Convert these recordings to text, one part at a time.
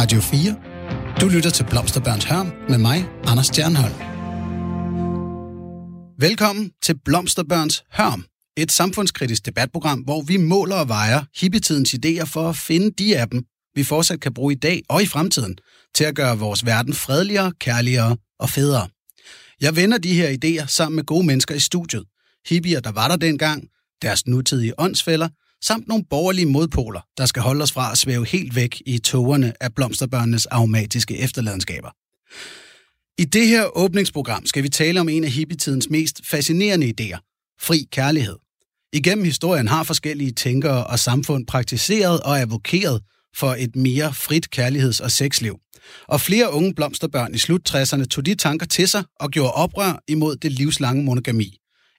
Radio 4. Du lytter til Blomsterbørns Hørm med mig, Anders Stjernholm. Velkommen til Blomsterbørns Hørm, et samfundskritisk debatprogram, hvor vi måler og vejer hippietidens idéer for at finde de af dem, vi fortsat kan bruge i dag og i fremtiden, til at gøre vores verden fredeligere, kærligere og federe. Jeg vender de her idéer sammen med gode mennesker i studiet. Hippier, der var der dengang, deres nutidige åndsfælder, samt nogle borgerlige modpoler, der skal holde os fra at svæve helt væk i togerne af blomsterbørnenes aromatiske efterladenskaber. I det her åbningsprogram skal vi tale om en af hippietidens mest fascinerende idéer, fri kærlighed. Igennem historien har forskellige tænkere og samfund praktiseret og advokeret for et mere frit kærligheds- og sexliv. Og flere unge blomsterbørn i slut 60'erne tog de tanker til sig og gjorde oprør imod det livslange monogami.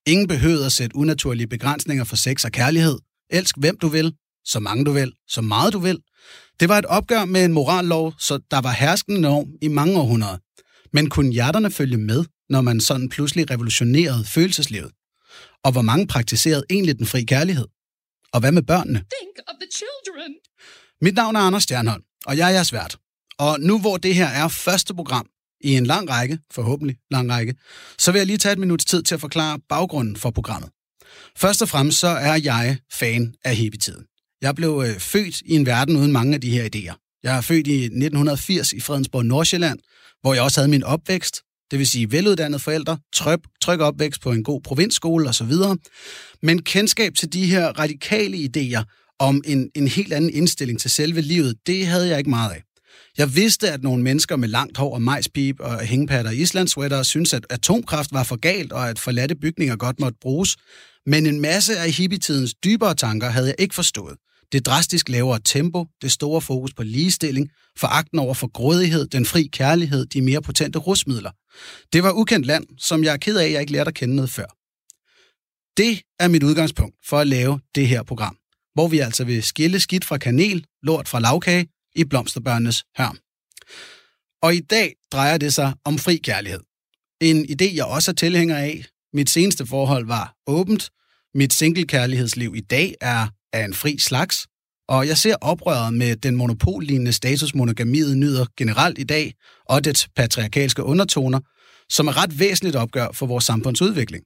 Ingen behøvede at sætte unaturlige begrænsninger for sex og kærlighed. Elsk hvem du vil, så mange du vil, så meget du vil. Det var et opgør med en morallov, så der var herskende norm i mange århundreder. Men kunne hjerterne følge med, når man sådan pludselig revolutionerede følelseslivet? Og hvor mange praktiserede egentlig den fri kærlighed? Og hvad med børnene? Think of the children. Mit navn er Anders Stjernholm, og jeg er jeres vært. Og nu hvor det her er første program i en lang række, forhåbentlig lang række, så vil jeg lige tage et minuts tid til at forklare baggrunden for programmet. Først og fremmest så er jeg fan af hippietiden. Jeg blev øh, født i en verden uden mange af de her idéer. Jeg er født i 1980 i Fredensborg, Nordsjælland, hvor jeg også havde min opvækst, det vil sige veluddannede forældre, tryg, tryg opvækst på en god provinsskole osv. Men kendskab til de her radikale idéer om en, en helt anden indstilling til selve livet, det havde jeg ikke meget af. Jeg vidste, at nogle mennesker med langt hår og majspip og hængepatter i islandsweater synes, at atomkraft var for galt, og at forladte bygninger godt måtte bruges. Men en masse af hippietidens dybere tanker havde jeg ikke forstået. Det drastisk lavere tempo, det store fokus på ligestilling, foragten over for grådighed, den fri kærlighed, de mere potente rusmidler. Det var ukendt land, som jeg er ked af, at jeg ikke lærte at kende noget før. Det er mit udgangspunkt for at lave det her program, hvor vi altså vil skille skidt fra kanel, lort fra lavkage i blomsterbørnenes hørm. Og i dag drejer det sig om fri kærlighed. En idé, jeg også er tilhænger af. Mit seneste forhold var åbent. Mit single-kærlighedsliv i dag er af en fri slags. Og jeg ser oprøret med den monopollignende status monogamiet nyder generelt i dag, og dets patriarkalske undertoner, som er ret væsentligt opgør for vores samfundsudvikling.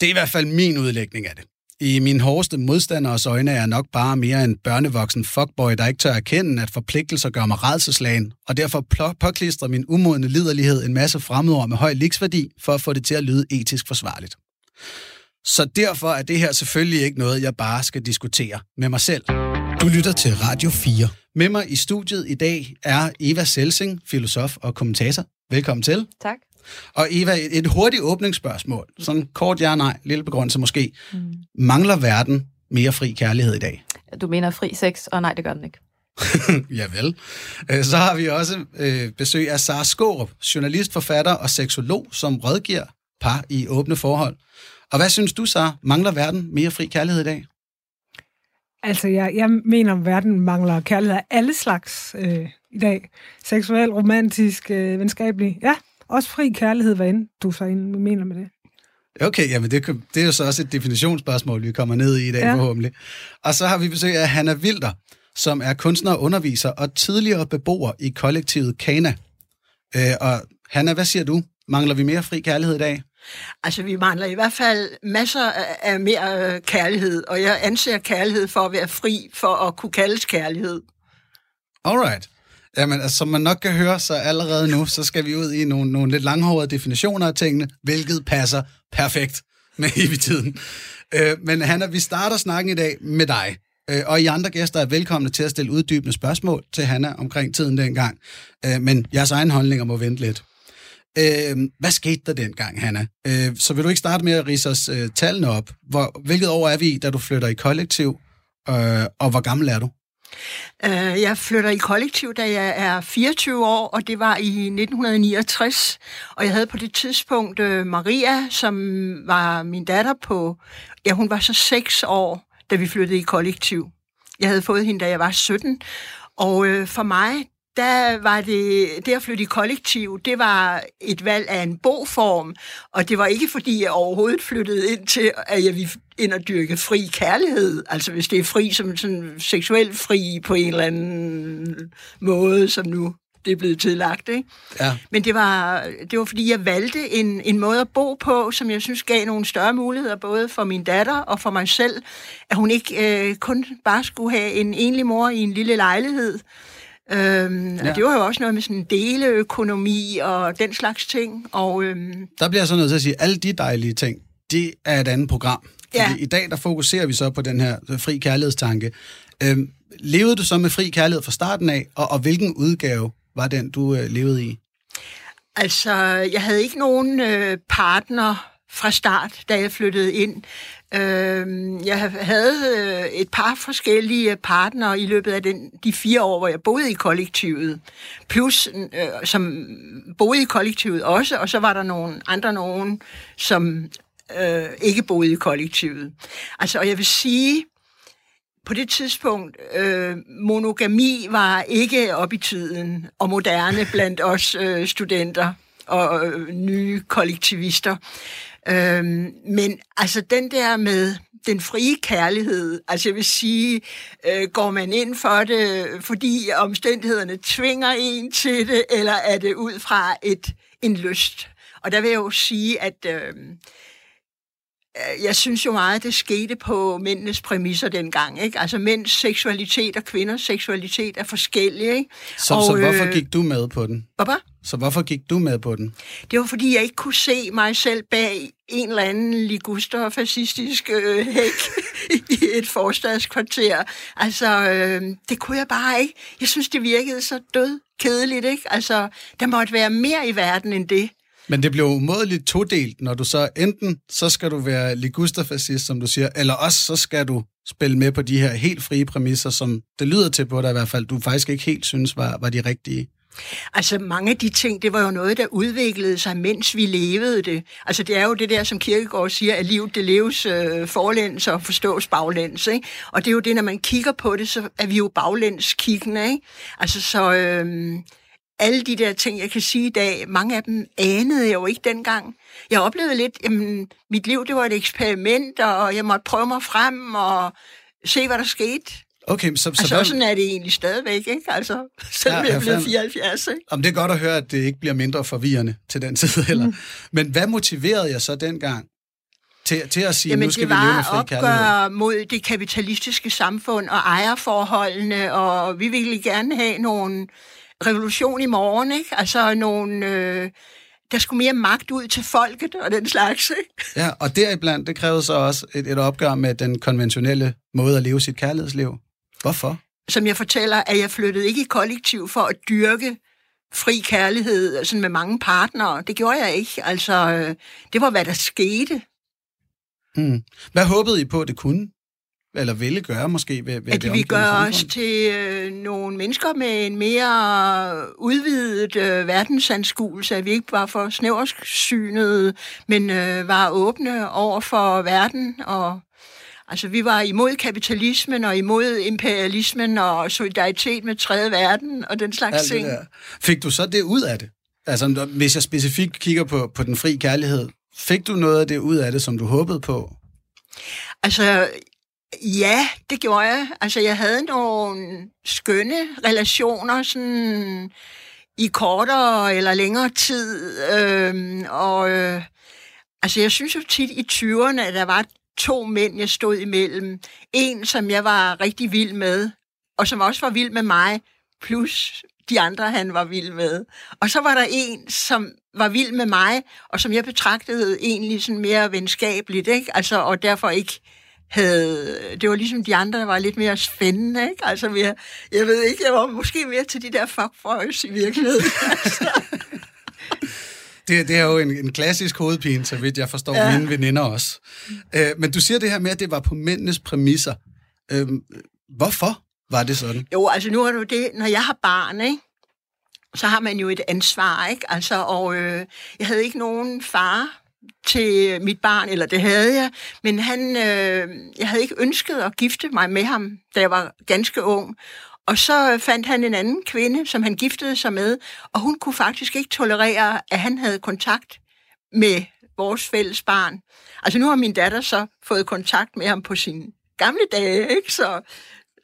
Det er i hvert fald min udlægning af det. I min hårdeste modstanders øjne er jeg nok bare mere en børnevoksen fuckboy, der ikke tør erkende, at forpligtelser gør mig redselslagen, og derfor påklistrer min umodne liderlighed en masse fremmedord med høj liksværdi for at få det til at lyde etisk forsvarligt. Så derfor er det her selvfølgelig ikke noget, jeg bare skal diskutere med mig selv. Du lytter til Radio 4. Med mig i studiet i dag er Eva Selsing, filosof og kommentator. Velkommen til. Tak. Og Eva, et hurtigt åbningsspørgsmål. Sådan kort ja-nej, lille begrundelse måske. Mm. Mangler verden mere fri kærlighed i dag? Du mener fri sex, og nej, det gør den ikke. ja vel. Øh, så har vi også øh, besøg af Sara Skårup, journalist, forfatter og seksolog, som rådgiver par i åbne forhold. Og hvad synes du så? Mangler verden mere fri kærlighed i dag? Altså, jeg, jeg mener, at verden mangler kærlighed af alle slags øh, i dag. Seksuel, romantisk, øh, venskabelig. Ja, også fri kærlighed, hvad end du så mener med det. Okay, jamen det, det er jo så også et definitionsspørgsmål, vi kommer ned i i dag ja. forhåbentlig. Og så har vi besøg af Hanna Wilder, som er kunstner og underviser og tidligere beboer i kollektivet Kana. Øh, og Hanna, hvad siger du? Mangler vi mere fri kærlighed i dag? Altså, vi mangler i hvert fald masser af mere øh, kærlighed, og jeg anser kærlighed for at være fri for at kunne kaldes kærlighed. Alright. Jamen, altså, som man nok kan høre, så allerede nu, så skal vi ud i nogle, nogle lidt langhårede definitioner af tingene, hvilket passer perfekt med evigtiden. Øh, men Hanna, vi starter snakken i dag med dig. Øh, og I andre gæster er velkomne til at stille uddybende spørgsmål til Hanna omkring tiden dengang. Øh, men jeres egen holdninger må vente lidt. Øh, hvad skete der dengang, Hanna? Øh, så vil du ikke starte med at rise os øh, tallene op? Hvor, hvilket år er vi i, da du flytter i kollektiv? Øh, og hvor gammel er du? Øh, jeg flytter i kollektiv, da jeg er 24 år, og det var i 1969. Og jeg havde på det tidspunkt øh, Maria, som var min datter på... Ja, hun var så 6 år, da vi flyttede i kollektiv. Jeg havde fået hende, da jeg var 17. Og øh, for mig, der var det, det at flytte i kollektiv, det var et valg af en boform, og det var ikke fordi, jeg overhovedet flyttede ind til, at jeg ville ind og dyrke fri kærlighed. Altså hvis det er fri som sådan seksuelt fri på en eller anden måde, som nu det er blevet tillagt. Ikke? Ja. Men det var, det var, fordi jeg valgte en, en måde at bo på, som jeg synes gav nogle større muligheder, både for min datter og for mig selv, at hun ikke øh, kun bare skulle have en enlig mor i en lille lejlighed. Øhm, ja. Og det var jo også noget med sådan deleøkonomi og den slags ting. Og, øhm, Der bliver jeg så nødt til at sige, at alle de dejlige ting, det er et andet program. Fordi Ja. i dag, der fokuserer vi så på den her fri kærlighedstanke. Øhm, levede du så med fri kærlighed fra starten af, og, og hvilken udgave var den, du øh, levede i? Altså, jeg havde ikke nogen øh, partner fra start, da jeg flyttede ind. Øhm, øh, jeg havde et par forskellige partnere i løbet af den, de fire år, hvor jeg boede i kollektivet. Plus, øh, som boede i kollektivet også, og så var der nogle andre nogen, som øh, ikke boede i kollektivet. Altså, og jeg vil sige, på det tidspunkt, øh, monogami var ikke op i tiden og moderne blandt os øh, studenter og øh, nye kollektivister. Øh, men altså den der med den frie kærlighed, altså jeg vil sige, øh, går man ind for det, fordi omstændighederne tvinger en til det, eller er det ud fra et en lyst? Og der vil jeg jo sige, at øh, jeg synes jo meget, det skete på mændenes præmisser dengang. Ikke? Altså mænds seksualitet og kvinders seksualitet er forskellige. Ikke? Så, og, så hvorfor øh, gik du med på den? Hvorfor? Så hvorfor gik du med på den? Det var fordi, jeg ikke kunne se mig selv bag en eller anden liguster og fascistisk øh, hæk i et forstadskvarter. Altså, øh, det kunne jeg bare ikke. Jeg synes, det virkede så død kedeligt, ikke? Altså, der måtte være mere i verden end det. Men det blev umådeligt todelt, når du så enten, så skal du være ligusterfascist, som du siger, eller også så skal du spille med på de her helt frie præmisser, som det lyder til på dig i hvert fald, du faktisk ikke helt synes var, var de rigtige. Altså mange af de ting, det var jo noget, der udviklede sig, mens vi levede det. Altså det er jo det der, som Kierkegaard siger, at livet det leves øh, forlæns og forstås baglæns. Ikke? Og det er jo det, når man kigger på det, så er vi jo baglæns kiggende. Ikke? Altså så øh, alle de der ting, jeg kan sige i dag, mange af dem anede jeg jo ikke dengang. Jeg oplevede lidt, jamen, mit liv det var et eksperiment, og jeg måtte prøve mig frem og se, hvad der skete. Okay, så, så Altså, hvad, sådan er det egentlig stadigvæk, ikke? Altså, selvom Ja, jeg er blevet fair. 74, ikke? Om det er godt at høre, at det ikke bliver mindre forvirrende til den tid heller. Mm. Men hvad motiverede jeg så dengang til, til at sige, Jamen, nu skal det vi leve med var fri at kærlighed? mod det kapitalistiske samfund og ejerforholdene, og vi ville gerne have nogle revolution i morgen, ikke? Altså nogle... Øh, der skulle mere magt ud til folket og den slags, ikke? Ja, og deriblandt, det krævede så også et, et opgør med den konventionelle måde at leve sit kærlighedsliv. Hvorfor? Som jeg fortæller, at jeg flyttede ikke i kollektiv for at dyrke fri kærlighed sådan med mange partnere. Det gjorde jeg ikke. Altså, øh, det var, hvad der skete. Mm. Hvad håbede I på, det kunne? Eller ville gøre måske? Ved, ved at det vi gør omgivende os til øh, nogle mennesker med en mere udvidet øh, verdensanskuelse, at vi ikke var for snæversynede, men øh, var åbne over for verden. Og, altså, vi var imod kapitalismen og imod imperialismen og solidaritet med tredje verden og den slags Alt ting. Fik du så det ud af det? Altså, hvis jeg specifikt kigger på, på den fri kærlighed, fik du noget af det ud af det, som du håbede på? Altså, ja, det gjorde jeg. Altså, jeg havde nogle skønne relationer, sådan i kortere eller længere tid. Øhm, og øh, altså, jeg synes jo tit i 20'erne, at der var to mænd, jeg stod imellem. En, som jeg var rigtig vild med, og som også var vild med mig, plus de andre, han var vild med. Og så var der en, som var vild med mig, og som jeg betragtede egentlig sådan mere venskabeligt, ikke? Altså, og derfor ikke havde... Det var ligesom de andre, der var lidt mere spændende, ikke? Altså, mere, jeg ved ikke, jeg var måske mere til de der fuckboys i virkeligheden. altså. Det, det er jo en, en klassisk hovedpine, så vidt jeg forstår ja. Mine veninder også. Øh, men du siger det her med, at det var på mændenes præmisser. Øh, hvorfor var det sådan? Jo, altså nu er det jo det, når jeg har barn, ikke? så har man jo et ansvar, ikke? Altså, og øh, jeg havde ikke nogen far til mit barn, eller det havde jeg, men han, øh, jeg havde ikke ønsket at gifte mig med ham, da jeg var ganske ung. og så fandt han en anden kvinde, som han giftede sig med, og hun kunne faktisk ikke tolerere, at han havde kontakt med vores fælles barn. Altså nu har min datter så fået kontakt med ham på sine gamle dage, ikke? Så,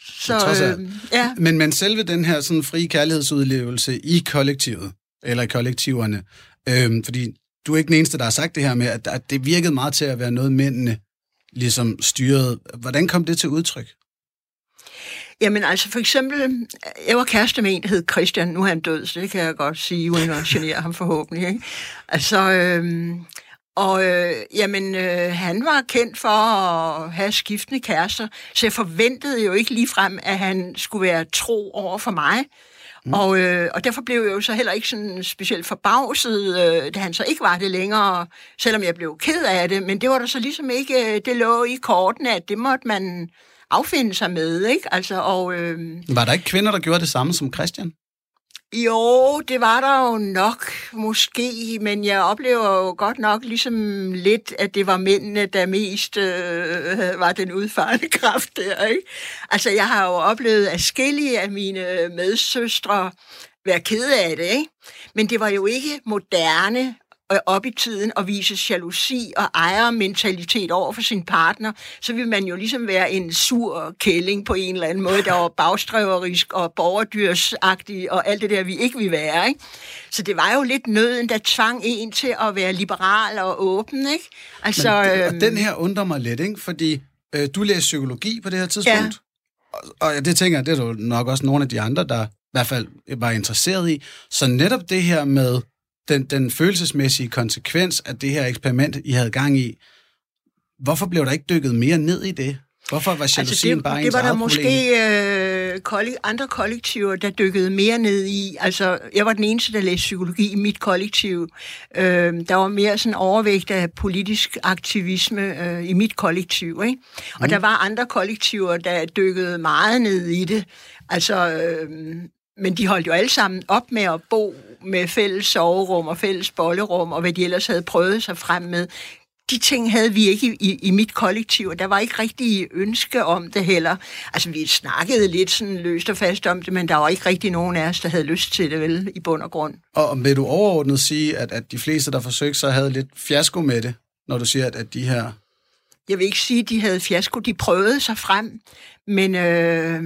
så øh, ja. Men, men selve den her sådan frie kærlighedsudlevelse i kollektivet, eller i kollektiverne, øh, fordi du er ikke den eneste, der har sagt det her med, at, at det virkede meget til at være noget, mændene ligesom styrede. Hvordan kom det til udtryk? Jamen altså for eksempel, jeg var kæreste med en, der hed Christian, nu er han død, så det kan jeg godt sige, uden at genere ham forhåbentlig. Ikke? Altså, øhm, og øh, jamen, øh, han var kendt for at have skiftende kærester, så jeg forventede jo ikke lige frem, at han skulle være tro over for mig. Mm. Og, øh, og derfor blev jeg jo så heller ikke sådan specielt forbavset, øh, da han så ikke var det længere, selvom jeg blev ked af det. Men det var der så ligesom ikke, øh, det lå i kortene, at det måtte man affinde sig med, ikke? Altså, og, øh, var der ikke kvinder, der gjorde det samme som Christian? Jo, det var der jo nok, måske, men jeg oplever jo godt nok ligesom lidt, at det var mændene, der mest øh, var den udfarende kraft der, ikke? Altså, jeg har jo oplevet at af mine medsøstre være ked af det, ikke? Men det var jo ikke moderne op i tiden og vise jalousi og ejermentalitet over for sin partner, så vil man jo ligesom være en sur kælling på en eller anden måde, der var bagstræverisk og borgerdyrsagtig og alt det der, vi ikke vil være. Ikke? Så det var jo lidt nøden, der tvang en til at være liberal og åben. Ikke? Altså, Men og øhm, den her undrer mig lidt, ikke? fordi øh, du læser psykologi på det her tidspunkt, ja. og, og det tænker jeg, det er jo nok også nogle af de andre, der i hvert fald var interesseret i. Så netop det her med den, den følelsesmæssige konsekvens af det her eksperiment, I havde gang i, hvorfor blev der ikke dykket mere ned i det? Hvorfor var jalousien altså det, bare Det var der måske øh, kollek- andre kollektiver, der dykkede mere ned i. Altså, jeg var den eneste, der læste psykologi i mit kollektiv. Øh, der var mere sådan overvægt af politisk aktivisme øh, i mit kollektiv. Ikke? Og mm. der var andre kollektiver, der dykkede meget ned i det. Altså, øh, men de holdt jo alle sammen op med at bo med fælles soverum og fælles bollerum, og hvad de ellers havde prøvet sig frem med. De ting havde vi ikke i, i mit kollektiv, og der var ikke rigtig ønske om det heller. Altså, vi snakkede lidt sådan løst og fast om det, men der var ikke rigtig nogen af os, der havde lyst til det, vel, i bund og grund. Og vil du overordnet sige, at, at de fleste, der forsøgte sig, havde lidt fiasko med det, når du siger, at, at de her jeg vil ikke sige, at de havde fiasko, de prøvede sig frem, men øh,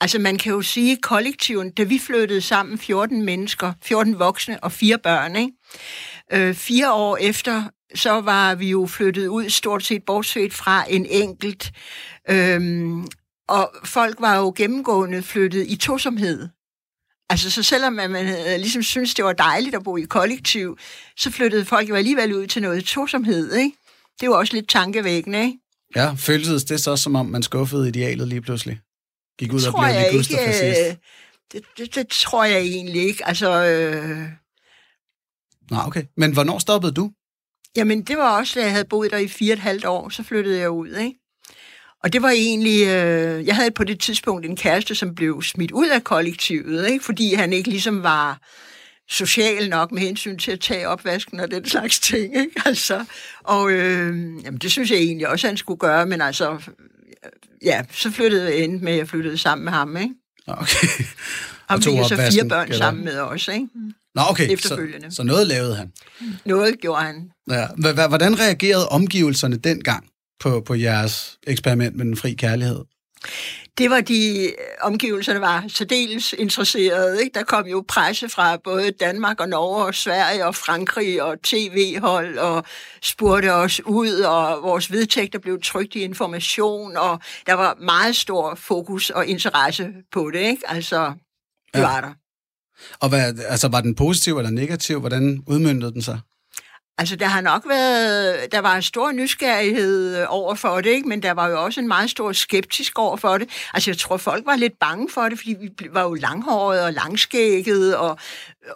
altså man kan jo sige, at kollektiven, da vi flyttede sammen 14 mennesker, 14 voksne og fire børn, ikke? Øh, fire år efter, så var vi jo flyttet ud stort set bortset fra en enkelt, øh, og folk var jo gennemgående flyttet i tosomhed. Altså, så selvom man, man ligesom synes, det var dejligt at bo i kollektiv, så flyttede folk jo alligevel ud til noget tosomhed, ikke? Det er jo også lidt tankevækkende, ikke? Ja, føltes det så, som om man skuffede idealet lige pludselig? Gik ud og blev ikke, øh, det, det, det tror jeg egentlig ikke. Altså, øh... Nå, okay. Men hvornår stoppede du? Jamen, det var også, da jeg havde boet der i fire og et halvt år, så flyttede jeg ud, ikke? Og det var egentlig, øh, jeg havde på det tidspunkt en kæreste, som blev smidt ud af kollektivet, ikke? fordi han ikke ligesom var social nok med hensyn til at tage opvasken og den slags ting. Ikke? Altså, og øh, jamen, det synes jeg egentlig også, han skulle gøre, men altså, ja, så flyttede jeg ind med, at jeg flyttede sammen med ham. Ikke? Okay. Ham fik jeg så fire børn eller? sammen med os, ikke? Nå, okay. Efterfølgende. Så, så noget lavede han? Noget gjorde han. Ja. Hvordan reagerede omgivelserne dengang på, på jeres eksperiment med den fri kærlighed? Det var de øh, omgivelser, der var særdeles interesserede. Ikke? Der kom jo presse fra både Danmark og Norge og Sverige og Frankrig og tv-hold og spurgte os ud, og vores vedtægter blev trygt i information, og der var meget stor fokus og interesse på det. Ikke? Altså, det ja. var der. Og hvad, altså, var den positiv eller negativ? Hvordan udmyndtede den sig? Altså, der har nok været, der var en stor nysgerrighed øh, over for det, ikke? men der var jo også en meget stor skeptisk over for det. Altså, jeg tror, folk var lidt bange for det, fordi vi var jo langhåret og langskægget, og,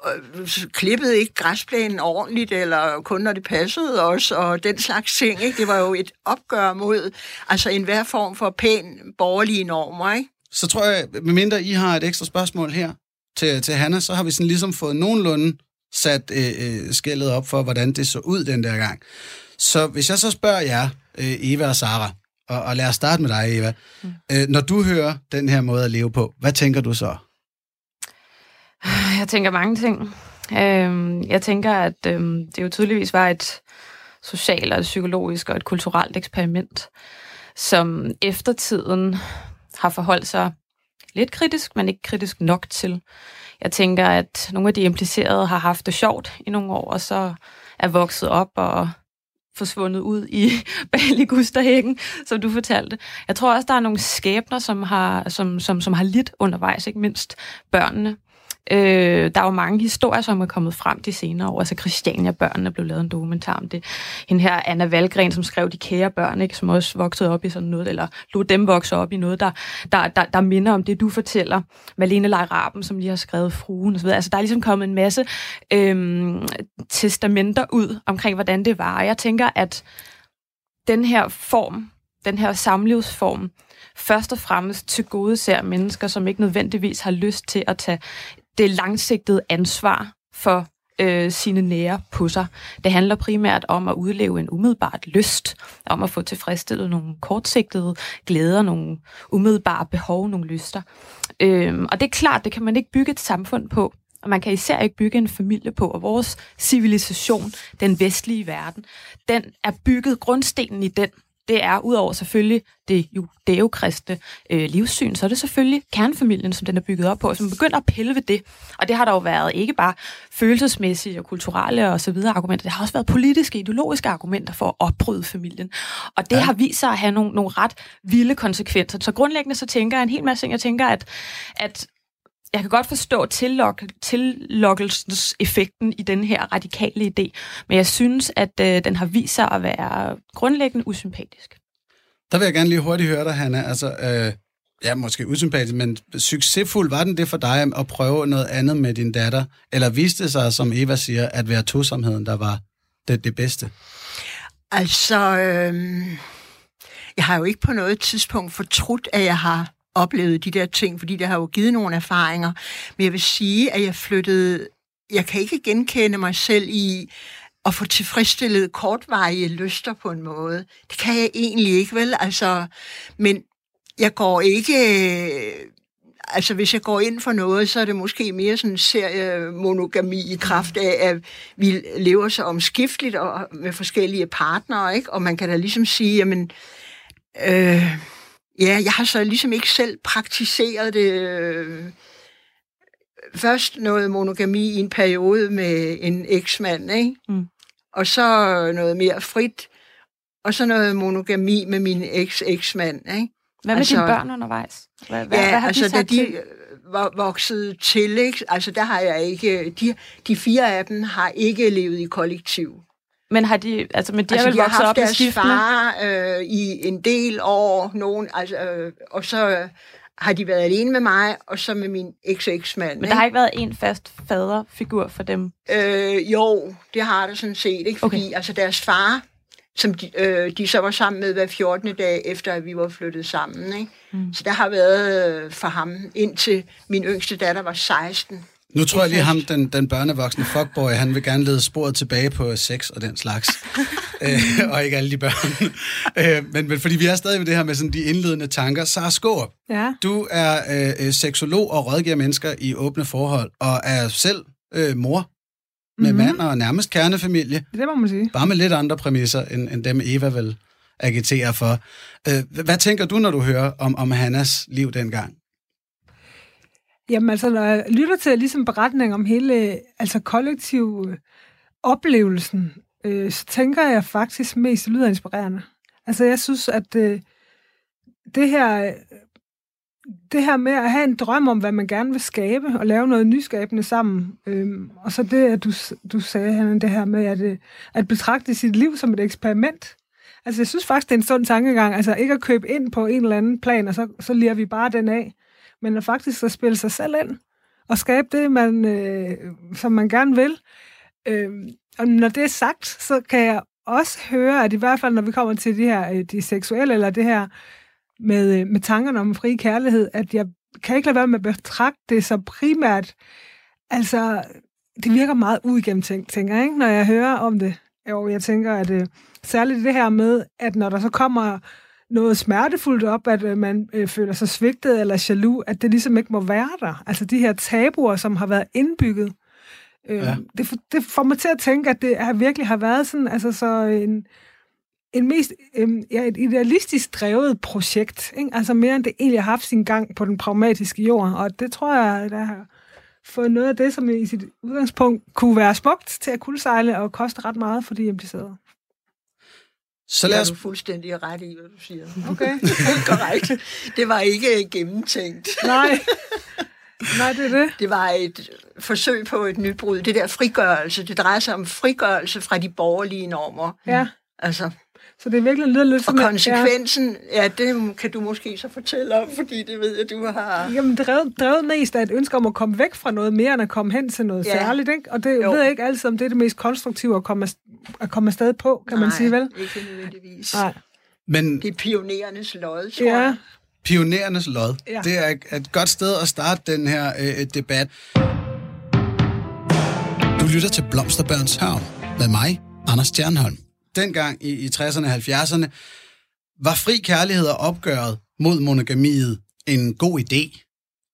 og øh, klippede ikke græsplænen ordentligt, eller kun når det passede os, og den slags ting. Ikke? Det var jo et opgør mod altså enhver form for pæn borgerlige normer. Ikke? Så tror jeg, medmindre I har et ekstra spørgsmål her til, til Hanna, så har vi sådan ligesom fået nogenlunde sat øh, øh, skældet op for, hvordan det så ud den der gang. Så hvis jeg så spørger jer, øh, Eva og Sara, Og, og lad os starte med dig, Eva. Mm. Øh, når du hører den her måde at leve på, hvad tænker du så? Jeg tænker mange ting. Øh, jeg tænker, at øh, det jo tydeligvis var et socialt og et psykologisk og et kulturelt eksperiment, som eftertiden har forholdt sig lidt kritisk, men ikke kritisk nok til. Jeg tænker, at nogle af de implicerede har haft det sjovt i nogle år, og så er vokset op og forsvundet ud i baligusterhækken, som du fortalte. Jeg tror også, der er nogle skæbner, som har, som, som, som har lidt undervejs, ikke mindst børnene. Øh, der er jo mange historier, som er kommet frem de senere år. Altså Christiania-børnene blev lavet en dokumentar om det. Den her Anna Valgren, som skrev De kære børn, ikke, som også voksede op i sådan noget, eller lod dem vokse op i noget, der, der, der, der minder om det, du fortæller. Malene Leiraben, som lige har skrevet Fruen osv. Altså der er ligesom kommet en masse øh, testamenter ud omkring, hvordan det var. Og jeg tænker, at den her form, den her samlivsform, først og fremmest til gode ser mennesker, som ikke nødvendigvis har lyst til at tage det langsigtede ansvar for øh, sine nære på sig. Det handler primært om at udleve en umiddelbart lyst, om at få tilfredsstillet nogle kortsigtede glæder, nogle umiddelbare behov, nogle lyster. Øh, og det er klart, det kan man ikke bygge et samfund på, og man kan især ikke bygge en familie på. Og vores civilisation, den vestlige verden, den er bygget, grundstenen i den det er udover selvfølgelig det judæokristne øh, livssyn, så er det selvfølgelig kernefamilien, som den er bygget op på, som begynder at pille ved det. Og det har der jo været ikke bare følelsesmæssige og kulturelle og så videre argumenter, det har også været politiske, ideologiske argumenter for at opbryde familien. Og det ja. har vist sig at have nogle, nogle ret vilde konsekvenser. Så grundlæggende så tænker jeg en hel masse ting. Jeg tænker, at, at jeg kan godt forstå tillok, tillokkelsens effekten i den her radikale idé, men jeg synes, at øh, den har vist sig at være grundlæggende usympatisk. Der vil jeg gerne lige hurtigt høre dig, Hanna. Altså, øh, ja, måske usympatisk, men succesfuld var den det for dig at prøve noget andet med din datter? Eller viste det sig, som Eva siger, at være tosomheden, der var det, det bedste? Altså, øh, jeg har jo ikke på noget tidspunkt fortrudt, at jeg har oplevet de der ting, fordi det har jo givet nogle erfaringer. Men jeg vil sige, at jeg flyttede... Jeg kan ikke genkende mig selv i at få tilfredsstillet kortvarige lyster på en måde. Det kan jeg egentlig ikke, vel? Altså, men jeg går ikke... Øh, altså, hvis jeg går ind for noget, så er det måske mere sådan en serie monogami i kraft af, at vi lever så omskifteligt og med forskellige partnere, ikke? Og man kan da ligesom sige, jamen... Øh, Ja, jeg har så ligesom ikke selv praktiseret det. Øh, først noget monogami i en periode med en eksmand, ikke? Mm. Og så noget mere frit. Og så noget monogami med min eks-eksmand, ikke? Hvad med altså, dine børn undervejs? Hvad, hvad, ja, hvad har altså, de da de til? var vokset til, ikke? altså der har jeg ikke, de, de fire af dem har ikke levet i kollektiv. Men har de, altså, men de altså, har vel vokset har op med skiftende? far øh, i en del år, nogen, altså, øh, og så øh, har de været alene med mig, og så med min eks-eksmand. Men der har ikke været en fast faderfigur for dem? Øh, jo, det har der sådan set, ikke? Fordi okay. altså, deres far, som de, øh, de så var sammen med hver 14. dag, efter at vi var flyttet sammen. Ikke? Mm. Så der har været øh, for ham, indtil min yngste datter var 16. Nu tror jeg lige ham, den, den børnevoksne fuckboy, han vil gerne lede sporet tilbage på sex og den slags. øh, og ikke alle de børn. øh, men, men fordi vi er stadig ved det her med sådan de indledende tanker. Sara Skåre, ja. du er øh, øh, seksolog og rådgiver mennesker i åbne forhold, og er selv øh, mor med mm-hmm. mand og nærmest kernefamilie. Det må man sige. Bare med lidt andre præmisser, end, end dem Eva vil agitere for. Øh, hvad tænker du, når du hører om, om Hannas liv dengang? Jamen altså, når jeg lytter til ligesom beretning om hele altså kollektiv øh, oplevelsen, øh, så tænker jeg faktisk mest, det lyder inspirerende. Altså jeg synes, at øh, det her det her med at have en drøm om, hvad man gerne vil skabe, og lave noget nyskabende sammen. Øhm, og så det, at du, du sagde, Hanne, det her med at, øh, at betragte sit liv som et eksperiment. Altså, jeg synes faktisk, det er en sund tankegang. Altså, ikke at købe ind på en eller anden plan, og så, så lirer vi bare den af men at faktisk at spille sig selv ind og skabe det, man, øh, som man gerne vil. Øh, og når det er sagt, så kan jeg også høre, at i hvert fald, når vi kommer til de her øh, de seksuelle, eller det her med, øh, med tankerne om fri kærlighed, at jeg kan ikke lade være med at betragte det så primært, altså, det virker meget uigennemtænkt, tænker jeg, ikke, når jeg hører om det. Jo, jeg tænker, at øh, særligt det her med, at når der så kommer noget smertefuldt op, at øh, man øh, føler sig svigtet eller jaloux, at det ligesom ikke må være der. Altså de her tabuer, som har været indbygget. Øh, Ja. det, det får mig til at tænke, at det har virkelig har været sådan, altså så en, en mest, øhm, ja, et idealistisk drevet projekt, ikke? altså mere end det egentlig har haft sin gang på den pragmatiske jord, og det tror jeg, der har fået noget af det, som i sit udgangspunkt kunne være smukt til at kuldsejle og koste ret meget for de implicerede. Så Det lad os... du fuldstændig ret i, hvad du siger. Okay. Helt korrekt. Det var ikke gennemtænkt. Nej. Nej, det er det. Det var et forsøg på et nybrud. Det der frigørelse, det drejer sig om frigørelse fra de borgerlige normer. Ja. Altså, Så det er virkelig lyder lidt og som... konsekvensen, ja, det kan du måske så fortælle om, fordi det ved jeg, du har... Ja, jamen, drevet, drevet mest af et ønske om at komme væk fra noget mere, end at komme hen til noget Ja. ja. særligt. Ikke? Og det Jo. ved jeg ikke altid, om det er det mest konstruktive at komme, af- at komme afsted på, kan man Nej, sige vel? ikke nødvendigvis. Nej. Men Det er pionerernes lod, tror Ja. jeg. pionerernes lod, Ja. det er et- et godt sted at starte den her øh, debat. Du lytter til Blomsterbørns Havn med mig, Anders Stjernholm. Dengang i, i 60'erne og 70'erne var fri kærlighed og opgøret mod monogamiet en god idé,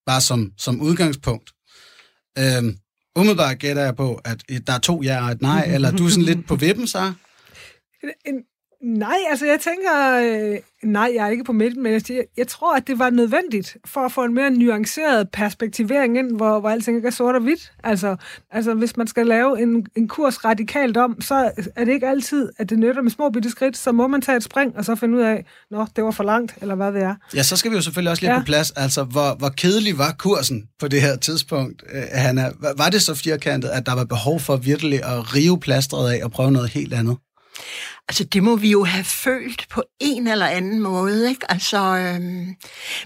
bare som, som udgangspunkt. Øhm, umiddelbart gætter jeg på, at der er to ja og et nej, eller du er sådan lidt på vippen, så? Nej, altså jeg tænker, øh, nej, jeg er ikke på midten, men jeg, jeg tror, at det var nødvendigt for at få en mere nuanceret perspektivering ind, hvor, hvor alting ikke er sort og hvidt. Altså, altså hvis man skal lave en, en kurs radikalt om, så er det ikke altid, at det nytter med små bitte skridt, så må man tage et spring, og så finde ud af, nå, det var for langt, eller hvad det er. Ja, så skal vi jo selvfølgelig også lige ja. På plads. Altså, hvor, hvor kedelig var kursen på det her tidspunkt, øh, Hanna? Var var det så firkantet, at der var behov for virkelig at rive plastret af og prøve noget helt andet? Altså, det må vi jo have følt på en eller anden måde, ikke? Altså, øhm,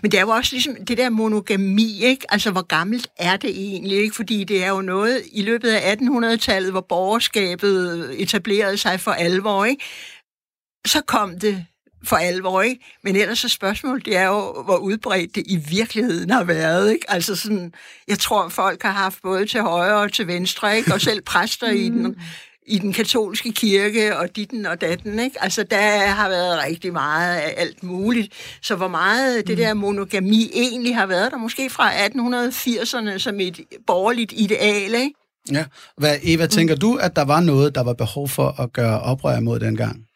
men det er jo også ligesom det der monogami, ikke? Altså, hvor gammelt er det egentlig, ikke? Fordi det er jo noget i løbet af 1800-tallet, hvor borgerskabet etablerede sig for alvor, ikke? Så kom det for alvor, ikke? Men ellers så spørgsmålet, det er jo, hvor udbredt det i virkeligheden har været, ikke? Altså sådan, jeg tror, folk har haft både til højre og til venstre, ikke? Og selv præster i den i den katolske kirke og ditten og datten, ikke? Altså, der har været rigtig meget af alt muligt. Så hvor meget det der monogami egentlig har været der, måske fra 1880'erne som et borgerligt ideal, ikke? Ja. Hvad, Eva, tænker du, at der var noget, der var behov for at gøre oprør mod dengang?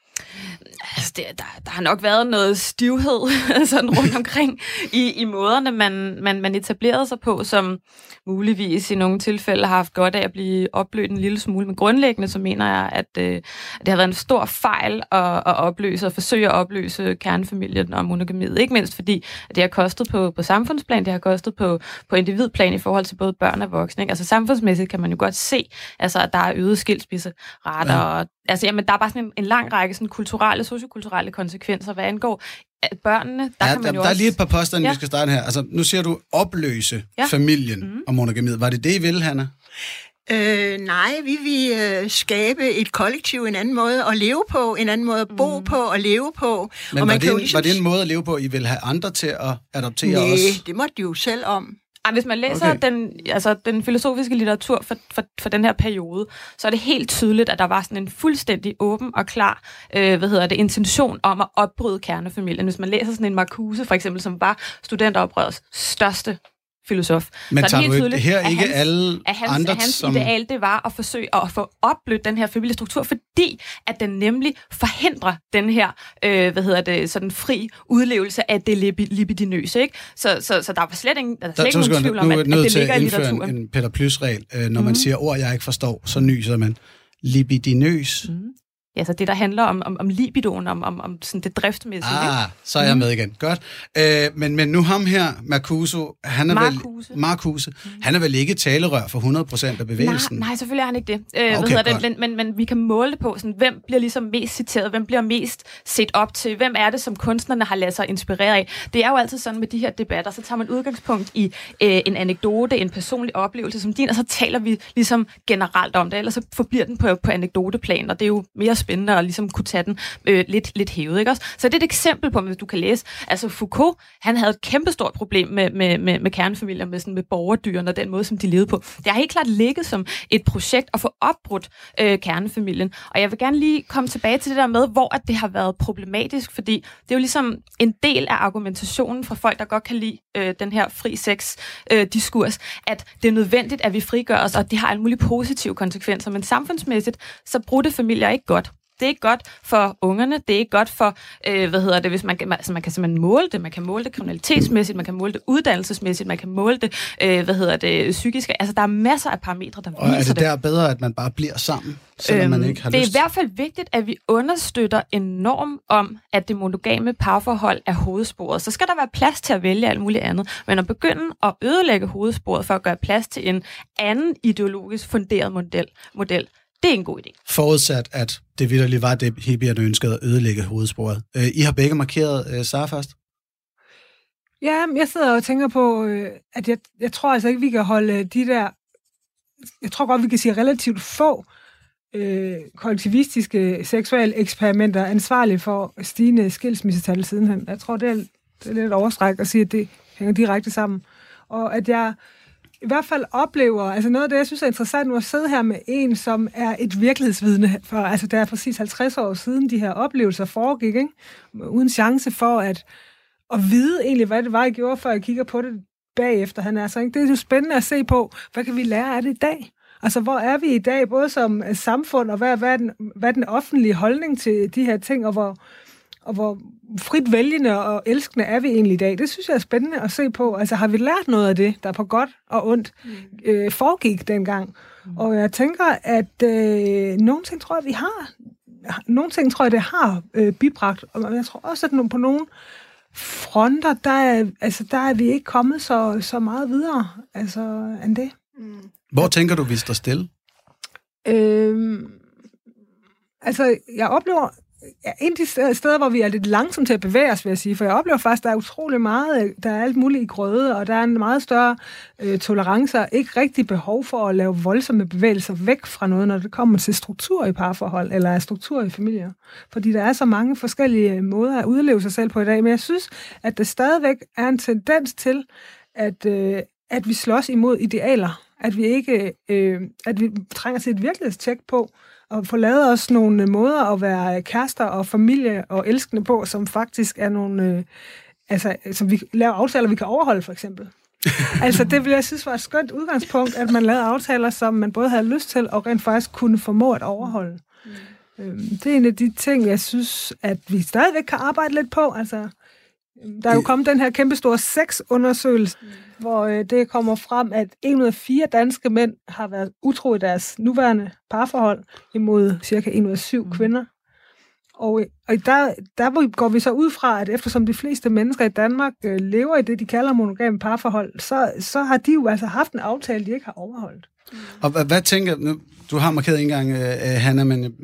Altså, det, der, der har nok været noget stivhed sådan rundt omkring i, i måderne, man, man, man etablerede sig på, som muligvis i nogle tilfælde har haft godt af at blive opblødt en lille smule. Men grundlæggende så mener jeg, at, øh, at det har været en stor fejl at, at opløse og forsøge at opløse kernefamilien og monogamiet. Ikke mindst fordi, at det har kostet på, på samfundsplan, det har kostet på, på individplan i forhold til både børn og voksne. Ikke? Altså samfundsmæssigt kan man jo godt se, altså, at der er øget skilsmisserater ja. og Altså, jamen, der er bare sådan en, en lang række sådan, kulturelle, sociokulturelle konsekvenser, hvad angår at børnene. Der ja, kan man der, jo der er også... lige et par påstande, ja. Vi skal starte her. Altså, nu siger du opløse ja. Familien mm-hmm. og monogamiet. Var det det, I ville, Hanna? Øh, nej, vi vil øh, skabe et kollektiv, en anden måde at leve på, en anden måde at bo mm. på og leve på. Men og var, man det kan jo en, ligesom var det en måde at leve på, I ville have andre til at adoptere Nej, os? det måtte de jo selv om. Ej, hvis man læser Okay. den, altså, den filosofiske litteratur for, for, for den her periode, så er det helt tydeligt, at der var sådan en fuldstændig åben og klar øh, hvad hedder det, intention om at opbryde kernefamilien. Hvis man læser sådan en Marcuse, for eksempel, som var studenteroprørets største filosof, Men så er tager det du helt tydeligt, her at ikke hans- alle at hans, andre at hans som... ideal, det var at forsøge at få opblødt den her familiestruktur, fordi at den nemlig forhindrer den her, øh, hvad hedder det, sådan fri udlevelse af det libi- libidinøse, ikke? Så, så, så der var slet ingen, der er Der, slet sekunder, tvivl om, at, er at det ligger i litteraturen. en Peter Plus-regel. Øh, Når man Mhm. siger ord, jeg ikke forstår, så nyser man. Libidinøs. Mm. Ja, så det, der handler om, om, om libidoen, om, om, om sådan det driftsmæssige. ikke? Ah, så er jeg med igen. Godt. Øh, men, men nu ham her, Marcuso, han er Marcuse. vel... Marcuse. Han er vel ikke talerør for 100% af bevægelsen? Nej, nej, selvfølgelig er han ikke det. Øh, Okay, hvad det? Men, men, men vi kan måle det på, sådan, hvem bliver ligesom mest citeret, hvem bliver mest set op til, hvem er det, som kunstnerne har ladet sig inspirere af. Det er jo altid sådan med de her debatter, så tager man udgangspunkt i øh, en anekdote, en personlig oplevelse som din, og så taler vi ligesom generelt om det, ellers så forbliver den på, på anekdoteplan, og det er jo mere spændende at ligesom kunne tage den øh, lidt, lidt hævet. Ikke også? Så det er et eksempel på, hvis du kan læse. Altså Foucault, han havde et kæmpestort problem med, med, med, med kernefamilier, med, sådan, med borgerdyrene og den måde, som de levede på. Det har helt klart ligget som et projekt at få opbrudt øh, kernefamilien. Og jeg vil gerne lige komme tilbage til det der med, hvor at det har været problematisk, fordi det er jo ligesom en del af argumentationen fra folk, der godt kan lide øh, den her fri sex-diskurs, øh, at det er nødvendigt, at vi frigør os, og det har alle mulige positive konsekvenser. Men samfundsmæssigt, så brugte familier ikke godt. Det er ikke godt for ungerne, det er ikke godt for, øh, hvad hedder det, hvis man, altså man kan simpelthen måle det, man kan måle det kriminalitetsmæssigt, man kan måle det uddannelsesmæssigt, man kan måle det, øh, hvad hedder det, psykiske, altså der er masser af parametre, der og viser er det. det. der bedre, at man bare bliver sammen, selvom øhm, man ikke har det lyst? er i hvert fald vigtigt, at vi understøtter en norm om, at det monogame parforhold er hovedsporet. Så skal der være plads til at vælge alt muligt andet. Men at begynde at ødelægge hovedsporet for at gøre plads til en anden ideologisk funderet model, model det er en god idé. Forudsat, at det vidderligt var det, hippierne ønskede at ødelægge hovedsporet. Øh, I har begge markeret øh, Sara først. Ja, jeg sidder og tænker på, øh, at jeg, jeg tror altså ikke, vi kan holde de der... Jeg tror godt, vi kan sige relativt få øh, kollektivistiske seksuelle eksperimenter ansvarlige for stigende skilsmissetal sidenhen. Jeg tror, det er, det er lidt overstræk at sige, at det hænger direkte sammen. Og at jeg i hvert fald oplever, altså noget af det, jeg synes er interessant nu at sidde her med en, som er et virkelighedsvidne, for altså der er præcis 50 år siden, de her oplevelser foregik, ikke? uden chance for at, at vide egentlig, hvad det var, jeg gjorde, før jeg kigger på det bagefter. Han er så, ikke? Det er jo spændende at se på, hvad kan vi lære af det i dag? Altså, hvor er vi i dag, både som samfund, og hvad, hvad, er den, hvad er den offentlige holdning til de her ting, og hvor, og hvor frit vælgende og elskende er vi egentlig i dag. Det synes jeg er spændende at se på. Altså har vi lært noget af det, der på godt og ondt mm. øh, foregik dengang? Mm. Og jeg tænker, at øh, nogle ting tror jeg, vi har. Nogle ting tror jeg, det har øh, bibragt. Og jeg tror også, at på nogle fronter, der er, altså, der er vi ikke kommet så, så meget videre altså, end det. Mm. Hvor tænker du, vi står stille? Øh, altså, jeg oplever ja, en af de steder, hvor vi er lidt langsomme til at bevæge os, vil jeg sige. For jeg oplever faktisk, at der er utrolig meget, øh, der er alt muligt i grøde, og der er en meget større øh, tolerance, og ikke rigtig behov for at lave voldsomme bevægelser væk fra noget, når det kommer til struktur i parforhold, eller struktur i familier. Fordi der er så mange forskellige øh, måder at udleve sig selv på i dag. Men jeg synes, at der stadigvæk er en tendens til, at, øh, at vi slås imod idealer. At vi ikke, øh, at vi trænger til et virkelighedstjek på, og få lavet os nogle måder at være kærester og familie og elskende på, som faktisk er nogle, øh, altså, som vi laver aftaler, vi kan overholde, for eksempel. altså, det vil jeg synes var et skønt udgangspunkt, at man lavede aftaler, som man både havde lyst til, og rent faktisk kunne formå at overholde. Mm. Øhm, det er en af de ting, jeg synes, at vi stadigvæk kan arbejde lidt på. Altså, der er jo kommet den her kæmpestore sexundersøgelse, hvor øh, det kommer frem, at en ud af fire danske mænd har været utro i deres nuværende parforhold, imod cirka en ud af syv mm. kvinder. Og, og der, der går vi så ud fra, at eftersom de fleste mennesker i Danmark øh, lever i det, de kalder monogame parforhold, så, så har de jo altså haft en aftale, de ikke har overholdt. Mm. Og hvad, hvad tænker du? Du har markeret en gang, øh, Hanna, men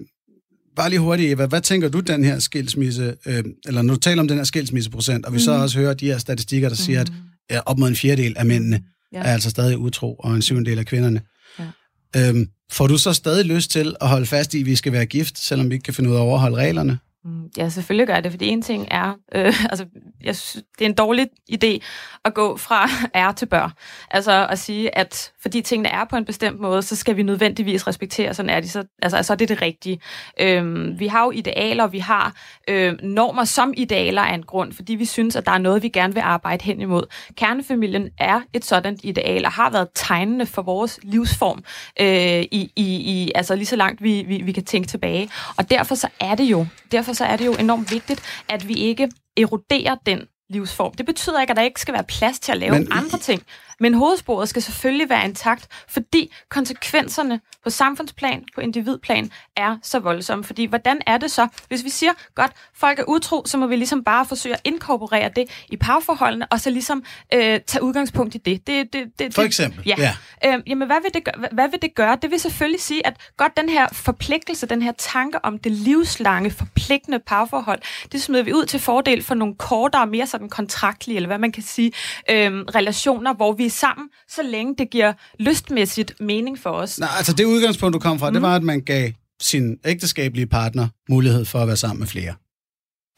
bare lige hurtigt, Eva, hvad tænker du den her skilsmisse, øh, eller når du taler om den her skilsmisseprocent, og vi mm. så også hører de her statistikker, der siger, mm. at ja, op mod en fjerdedel af mændene ja. er altså stadig utro, og en syvendel af kvinderne. Ja. Øhm, får du så stadig lyst til at holde fast i, at vi skal være gift, selvom vi ikke kan finde ud af at overholde reglerne? Mm, ja, selvfølgelig gør jeg det, fordi en ting er, øh, altså, jeg synes, det er en dårlig idé at gå fra er til bør. Altså at sige, at fordi tingene er på en bestemt måde, så skal vi nødvendigvis respektere, sådan er de, så, altså, så er det det rigtige. Øh, vi har jo idealer, vi har øh, normer som idealer af en grund, fordi vi synes, at der er noget, vi gerne vil arbejde hen imod. Kernefamilien er et sådan ideal, og har været tegnende for vores livsform, øh, i, i, i, altså lige så langt vi, vi, vi kan tænke tilbage. Og derfor så er det jo, derfor så er det jo enormt vigtigt, at vi ikke eroderer den livsform. Det betyder ikke, at der ikke skal være plads til at lave Men... andre ting. Men hovedsporet skal selvfølgelig være intakt, fordi konsekvenserne på samfundsplan, på individplan, er så voldsomme. Fordi hvordan er det så, hvis vi siger, godt, folk er utro, så må vi ligesom bare forsøge at inkorporere det i parforholdene, og så ligesom øh, tage udgangspunkt i det. det, det, det For eksempel? Ja. ja. Øh, jamen, hvad vil, det gøre? hvad vil det gøre? Det vil selvfølgelig sige, at godt den her forpligtelse, den her tanke om det livslange, forpligtende parforhold, det smider vi ud til fordel for nogle kortere, mere sådan kontraktlige, eller hvad man kan sige, øh, relationer, hvor vi sammen, så længe det giver lystmæssigt mening for os. Nej, altså det udgangspunkt, du kom fra, mm. det var, at man gav sin ægteskabelige partner mulighed for at være sammen med flere.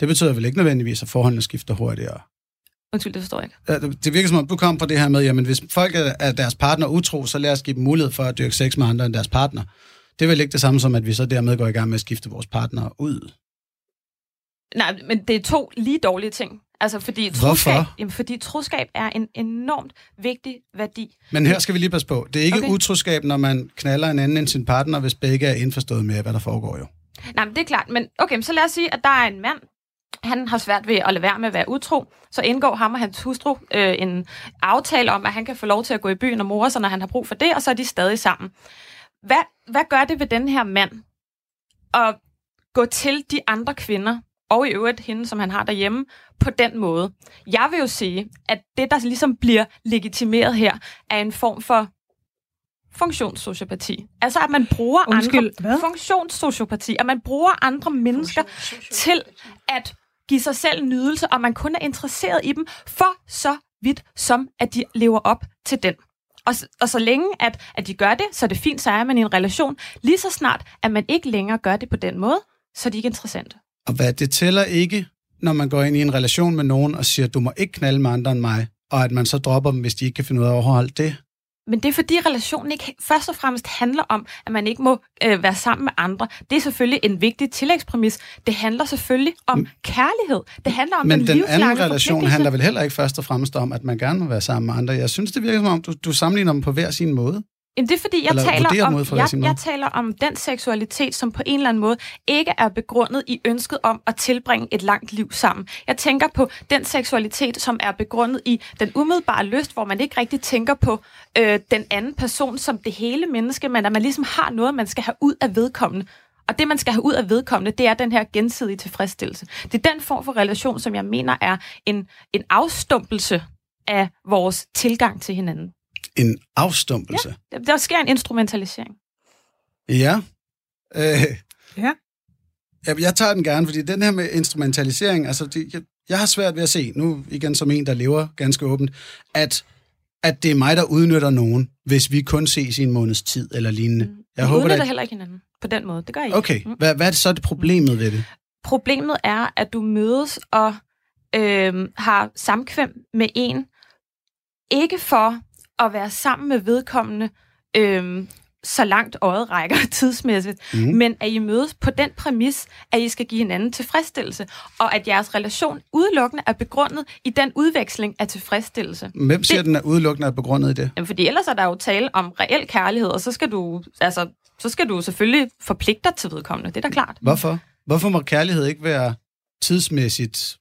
Det betyder vel ikke nødvendigvis, at forholdene skifter hurtigere. Undskyld, det forstår jeg ikke. Det det virker som om, du kom fra det her med, jamen hvis folk er, er deres partner utro, så lad os give dem mulighed for at dyrke sex med andre end deres partner. Det er vel ikke det samme som, at vi så dermed går i gang med at skifte vores partner ud. Nej, men det er to lige dårlige ting. Altså, fordi Hvorfor? troskab, jamen, fordi troskab er en enormt vigtig værdi. Men her skal vi lige passe på. Det er ikke Okay. utroskab, når man knaller en anden end sin partner, hvis begge er indforstået med, hvad der foregår jo. Nej, men det er klart. Men okay, så lad os sige, at der er en mand, han har svært ved at lade være med at være utro. Så indgår ham og hans hustru øh, en aftale om, at han kan få lov til at gå i byen og more sig, når han har brug for det, og så er de stadig sammen. Hvad, hvad gør det ved den her mand at gå til de andre kvinder, og i øvrigt hende, som han har derhjemme, på den måde? Jeg vil jo sige, at det, der ligesom bliver legitimeret her, er en form for funktionssociopati. Altså, at man bruger Undskyld, andre... hvad? Funktionssociopati. At man bruger andre mennesker til at give sig selv nydelse, og man kun er interesseret i dem for så vidt, som at de lever op til den. Og, og så længe, at, at de gør det, så er det fint, så er man i en relation. Lige så snart, at man ikke længere gør det på den måde, så er de ikke interessante. Og hvad det tæller ikke, når man går ind i en relation med nogen og siger, du må ikke knalde med andre end mig, og at man så dropper dem, hvis de ikke kan finde ud af at overholde det. Men det er fordi relationen ikke først og fremmest handler om, at man ikke må øh, være sammen med andre. Det er selvfølgelig en vigtig tillægspræmis. Det handler selvfølgelig om kærlighed. Det handler om Men den, den anden relation handler vel heller ikke først og fremmest om, at man gerne må være sammen med andre. Jeg synes, det virker som om, du, du sammenligner dem på hver sin måde. Jamen, det er fordi, jeg Eller taler, om, jeg, jeg taler om den seksualitet, som på en eller anden måde ikke er begrundet i ønsket om at tilbringe et langt liv sammen. Jeg tænker på den seksualitet, som er begrundet i den umiddelbare lyst, hvor man ikke rigtig tænker på øh, den anden person som det hele menneske, men at man ligesom har noget, man skal have ud af vedkommende. Og det, man skal have ud af vedkommende, det er den her gensidige tilfredsstillelse. Det er den form for relation, som jeg mener er en, en afstumpelse af vores tilgang til hinanden. En afstumpelse. Der, der sker en instrumentalisering. Ja. Øh, Ja. jeg, jeg tager den gerne, fordi den her med instrumentalisering, altså det, jeg, jeg har svært ved at se, nu igen som en, der lever ganske åbent, at, at det er mig, der udnytter nogen, hvis vi kun ses i en måneds tid eller lignende. Jeg Vi håber, udnytter der... heller ikke hinanden på den måde. Det gør jeg ikke. Okay, Mm. hvad, hvad er det så det problemet ved det? Problemet er, at du mødes og øh, har samkvem med en, ikke for at være sammen med vedkommende, øh, så langt øjet rækker tidsmæssigt, mm. men at I mødes på den præmis, at I skal give hinanden tilfredsstillelse, og at jeres relation udelukkende er begrundet i den udveksling af tilfredsstillelse. Hvem siger, Det- den er udelukkende er begrundet i det? Jamen, fordi ellers er der jo tale om reel kærlighed, og så skal du, altså, så skal du selvfølgelig forpligte dig til vedkommende. Det er da klart. Hvorfor? Hvorfor må kærlighed ikke være tidsmæssigt?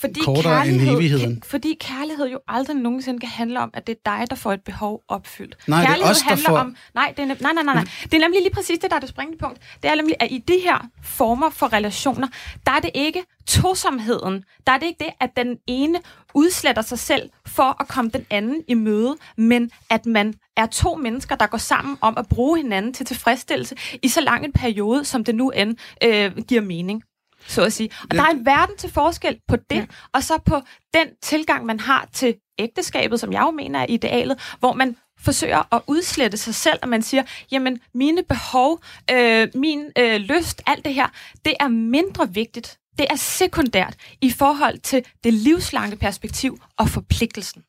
Fordi kortere end evigheden. Fordi kærlighed jo aldrig nogensinde kan handle om, at det er dig, der får et behov opfyldt. Nej, det er kærlighed os, der handler får- om... Nej, det er, nem, nej, nej, nej, nej. Det er nemlig lige præcis det, der er det springende punkt. Det er nemlig, at i de her former for relationer, der er det ikke tosomheden. Der er det ikke det, at den ene udsletter sig selv for at komme den anden i møde, men at man er to mennesker, der går sammen om at bruge hinanden til tilfredsstillelse i så lang en periode, som det nu end øh, giver mening så at sige. Og Ja. der er en verden til forskel på det, ja. og så på den tilgang, man har til ægteskabet, som jeg jo mener er idealet, hvor man forsøger at udslette sig selv, og man siger, jamen mine behov, øh, min øh, lyst, alt det her, det er mindre vigtigt. Det er sekundært i forhold til det livslange perspektiv og forpligtelsen.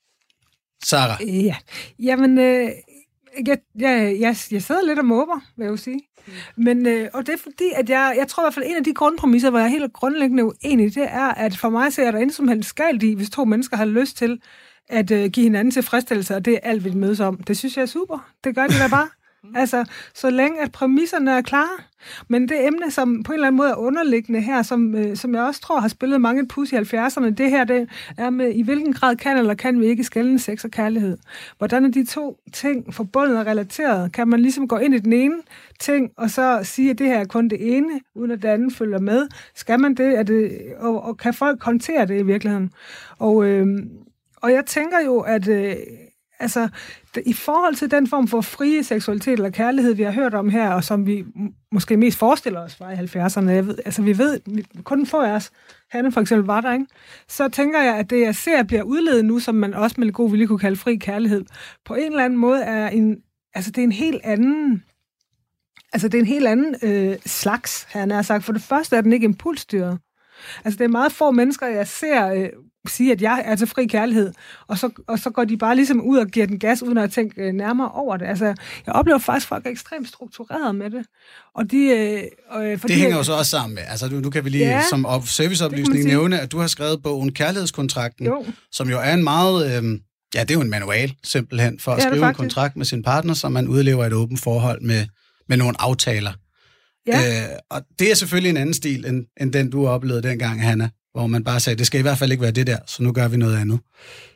Sarah, Ja, jamen, øh, jeg, jeg, jeg, jeg sidder lidt og måber, vil jeg jo sige. Men, øh, og det er fordi, at jeg, jeg tror i hvert fald, en af de grundpræmisser, hvor jeg er helt grundlæggende uenig, det er, at for mig ser der intet som helst galt i, hvis to mennesker har lyst til at øh, give hinanden tilfredsstillelse, og det er alt, vi mødes om. Det synes jeg er super. Det gør det da bare. Mm. Altså, så længe at præmisserne er klare. Men det emne, som på en eller anden måde er underliggende her, som, øh, som jeg også tror har spillet mange et pus i 70'erne, det her det er med, i hvilken grad kan eller kan vi ikke skælne sex og kærlighed. Hvordan er de to ting forbundet og relateret? Kan man ligesom gå ind i den ene ting, og så sige, at det her er kun det ene, uden at det andet følger med? Skal man det? Er det og, og kan folk håndtere det i virkeligheden? Og, øh, og jeg tænker jo, at... Øh, altså, i forhold til den form for frie seksualitet eller kærlighed, vi har hørt om her, og som vi måske mest forestiller os fra i 70'erne, jeg ved, altså vi ved, kun få af os, Hanne for eksempel var der, ikke? så tænker jeg, at det, jeg ser, bliver udledet nu, som man også med god vilje kunne kalde fri kærlighed, på en eller anden måde er en, altså det er en helt anden Altså, det er en helt anden øh, slags, han har sagt. For det første er den ikke impulsstyret. Altså, det er meget få mennesker, jeg ser øh, sige, at jeg er til fri kærlighed, og så, og så går de bare ligesom ud og giver den gas, uden at tænke øh, nærmere over det. Altså, jeg oplever faktisk, at folk er ekstremt struktureret med det. Og de, øh, øh, fordi, det hænger jo så også sammen med, altså nu, nu kan vi lige ja, som op, serviceoplysning nævne, at du har skrevet bogen Kærlighedskontrakten, jo. som jo er en meget... Øh, Ja, det er jo en manual, simpelthen, for at ja, skrive en kontrakt med sin partner, så man udlever et åbent forhold med, med nogle aftaler. Ja. Øh, og det er selvfølgelig en anden stil, end, end den, du oplevede dengang, Hanna hvor man bare sagde, det skal i hvert fald ikke være det der, så nu gør vi noget andet.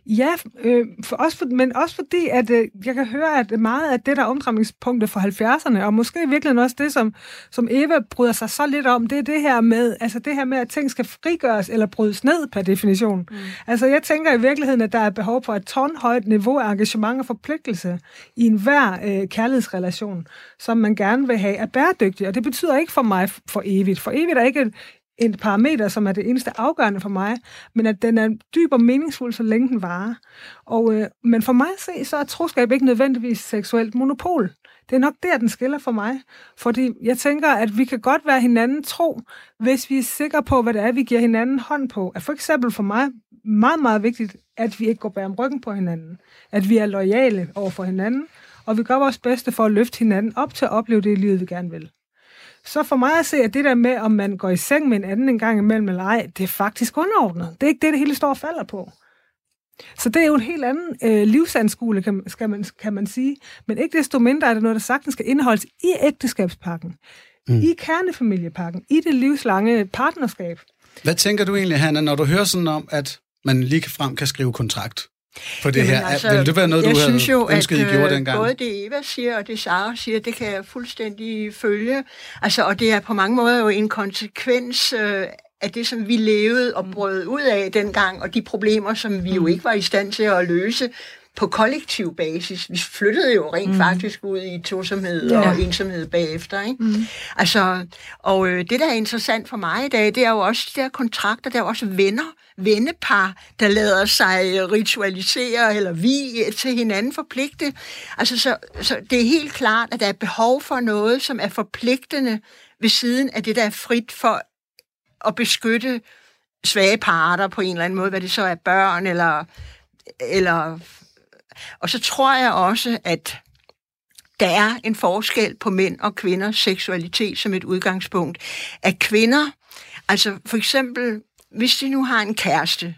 Ja, øh, for også for, men også fordi, at øh, jeg kan høre, at meget af det, der er omdrejningspunktet for 70'erne, og måske virkelig også det, som, som Eva bryder sig så lidt om, det er det her med, altså det her med, at ting skal frigøres eller brydes ned per definition. Mm. Altså jeg tænker i virkeligheden, at der er behov for et tårnhøjt niveau af engagement og forpligtelse i enhver øh, kærlighedsrelation, som man gerne vil have er bæredygtig. Og det betyder ikke for mig for evigt. For evigt er ikke en parameter, som er det eneste afgørende for mig, men at den er dyb og meningsfuld, så længe den varer. Og, øh, men for mig at se, så er troskab ikke nødvendigvis seksuelt monopol. Det er nok der, den skiller for mig. Fordi jeg tænker, at vi kan godt være hinanden tro, hvis vi er sikre på, hvad det er, vi giver hinanden hånd på. At for eksempel for mig meget, meget vigtigt, at vi ikke går bag om ryggen på hinanden. At vi er lojale over for hinanden, og vi gør vores bedste for at løfte hinanden op til at opleve det liv, livet, vi gerne vil. Så for mig at se, at det der med, om man går i seng med en anden en gang imellem eller ej, det er faktisk underordnet. Det er ikke det, det hele står og falder på. Så det er jo en helt anden øh, livsanskule, kan, skal man, kan man sige. Men ikke desto mindre er det noget, der sagtens skal indeholdes i ægteskabspakken, mm. i kernefamiliepakken, i det livslange partnerskab. Hvad tænker du egentlig, Hanna, når du hører sådan om, at man lige frem kan skrive kontrakt? På det Jamen, her. Altså, Vil det være noget, du havde synes jo, ønsket, at, I gjorde øh, dengang? både det Eva siger, og det Sara siger, det kan jeg fuldstændig følge. Altså, og det er på mange måder jo en konsekvens øh, af det, som vi levede og brød ud af dengang, og de problemer, som vi jo mm. ikke var i stand til at løse på kollektiv basis. Vi flyttede jo rent mm. faktisk ud i tosomhed ja. og ensomhed bagefter. Ikke? Mm. Altså, og øh, det, der er interessant for mig i dag, det er jo også de der kontrakter, der er også venner, vennepar, der lader sig ritualisere eller vi til hinanden forpligte. Altså, så, så det er helt klart, at der er behov for noget, som er forpligtende ved siden af det, der er frit for at beskytte svage parter på en eller anden måde, hvad det så er børn eller, eller og så tror jeg også, at der er en forskel på mænd og kvinders seksualitet som et udgangspunkt. At kvinder, altså for eksempel, hvis de nu har en kæreste,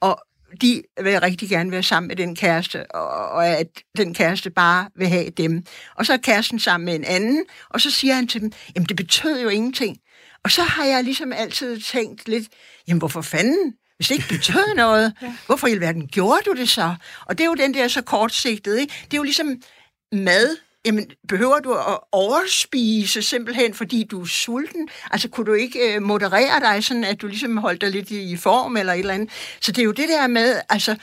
og de vil rigtig gerne være sammen med den kæreste, og at den kæreste bare vil have dem. Og så er kæresten sammen med en anden, og så siger han til dem, jamen det betød jo ingenting. Og så har jeg ligesom altid tænkt lidt, jamen hvorfor fanden hvis det ikke betød noget, ja. hvorfor i alverden gjorde du det så? Og det er jo den der så kortsigtet, ikke? Det er jo ligesom mad. Jamen, behøver du at overspise simpelthen, fordi du er sulten? Altså, kunne du ikke øh, moderere dig, sådan at du ligesom holdt dig lidt i form eller et eller andet? Så det er jo det der med, altså,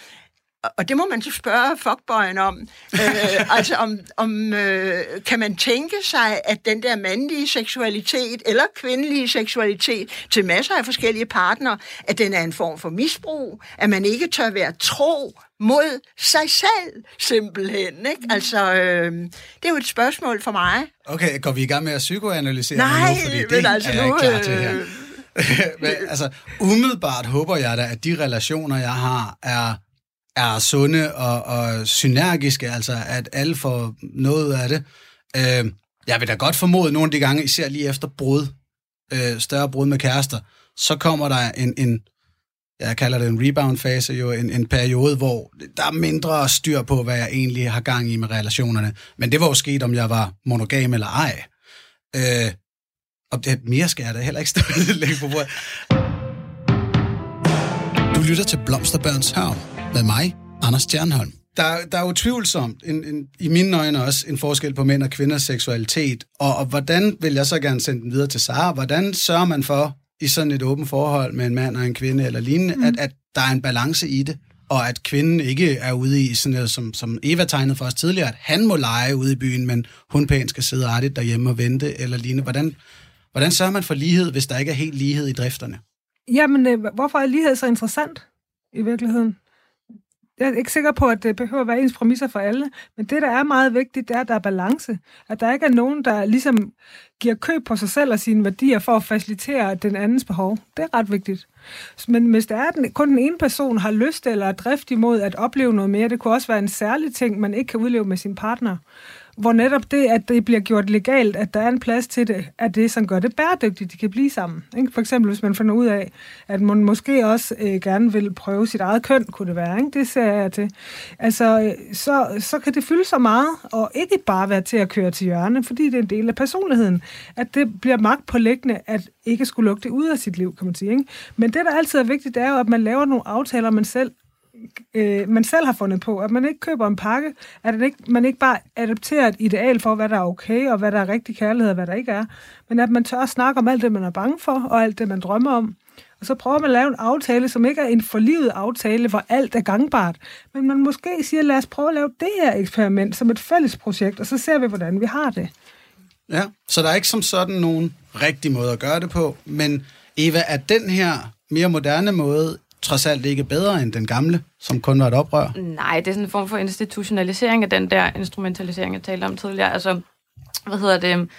og det må man så spørge fuckboyen om. øh, altså, om, om øh, kan man tænke sig, at den der mandlige seksualitet eller kvindelige seksualitet til masser af forskellige partnere, at den er en form for misbrug, at man ikke tør være tro mod sig selv, simpelthen. Ikke? Mm. Altså, øh, det er jo et spørgsmål for mig. Okay, går vi i gang med at psykoanalysere Nej, nu? Fordi det altså er nu, klar til her. Øh, men, altså, umiddelbart håber jeg da, at de relationer, jeg har, er er sunde og, og synergiske, altså at alle får noget af det. Øh, jeg vil da godt formode nogle af de gange, især lige efter brud, øh, større brud med kærester, så kommer der en, en jeg kalder det en rebound-fase, jo en, en periode, hvor der er mindre styr på, hvad jeg egentlig har gang i med relationerne. Men det var jo sket, om jeg var monogam eller ej. Øh, og det mere skal jeg da heller ikke stå længe på bordet. Du lytter til Blomsterbørns Havn med mig, Anders Stjernholm. Der, der er jo tvivlsomt, en, en, i mine øjne også, en forskel på mænd og kvinders seksualitet. Og, og hvordan vil jeg så gerne sende den videre til Sara? Hvordan sørger man for, i sådan et åbent forhold med en mand og en kvinde eller lignende, mm. at, at der er en balance i det? og at kvinden ikke er ude i sådan noget, som, som Eva tegnede for os tidligere, at han må lege ude i byen, men hun pænt skal sidde artigt derhjemme og vente eller lignende. Hvordan, hvordan sørger man for lighed, hvis der ikke er helt lighed i drifterne? Jamen, øh, hvorfor er lighed så interessant i virkeligheden? Jeg er ikke sikker på, at det behøver at være ens præmisser for alle, men det, der er meget vigtigt, det er, at der er balance. At der ikke er nogen, der ligesom giver køb på sig selv og sine værdier for at facilitere den andens behov. Det er ret vigtigt. Men hvis det er, at kun den ene person har lyst eller er drift imod at opleve noget mere, det kunne også være en særlig ting, man ikke kan udleve med sin partner, hvor netop det, at det bliver gjort legalt, at der er en plads til det, er det, som gør det bæredygtigt, de kan blive sammen. Ikke? For eksempel, hvis man finder ud af, at man måske også øh, gerne vil prøve sit eget køn, kunne det være. Ikke? Det ser jeg til. Altså, øh, så, så kan det fylde så meget, og ikke bare være til at køre til hjørne, fordi det er en del af personligheden. At det bliver magt pålæggende, at ikke skulle lukke det ud af sit liv, kan man sige. Ikke? Men det, der altid er vigtigt, det er jo, at man laver nogle aftaler, man selv øh, man selv har fundet på, at man ikke køber en pakke, at ikke, man ikke bare adopterer et ideal for, hvad der er okay, og hvad der er rigtig kærlighed, og hvad der ikke er, men at man tør at snakke om alt det, man er bange for, og alt det, man drømmer om. Og så prøver man at lave en aftale, som ikke er en forlivet aftale, hvor alt er gangbart, men man måske siger, lad os prøve at lave det her eksperiment som et fælles projekt, og så ser vi, hvordan vi har det. Ja, så der er ikke som sådan nogen rigtig måde at gøre det på, men Eva, er den her mere moderne måde trods alt ikke bedre end den gamle, som kun var et oprør? Nej, det er sådan en form for institutionalisering af den der instrumentalisering, jeg talte om tidligere. Altså, hvad hedder det?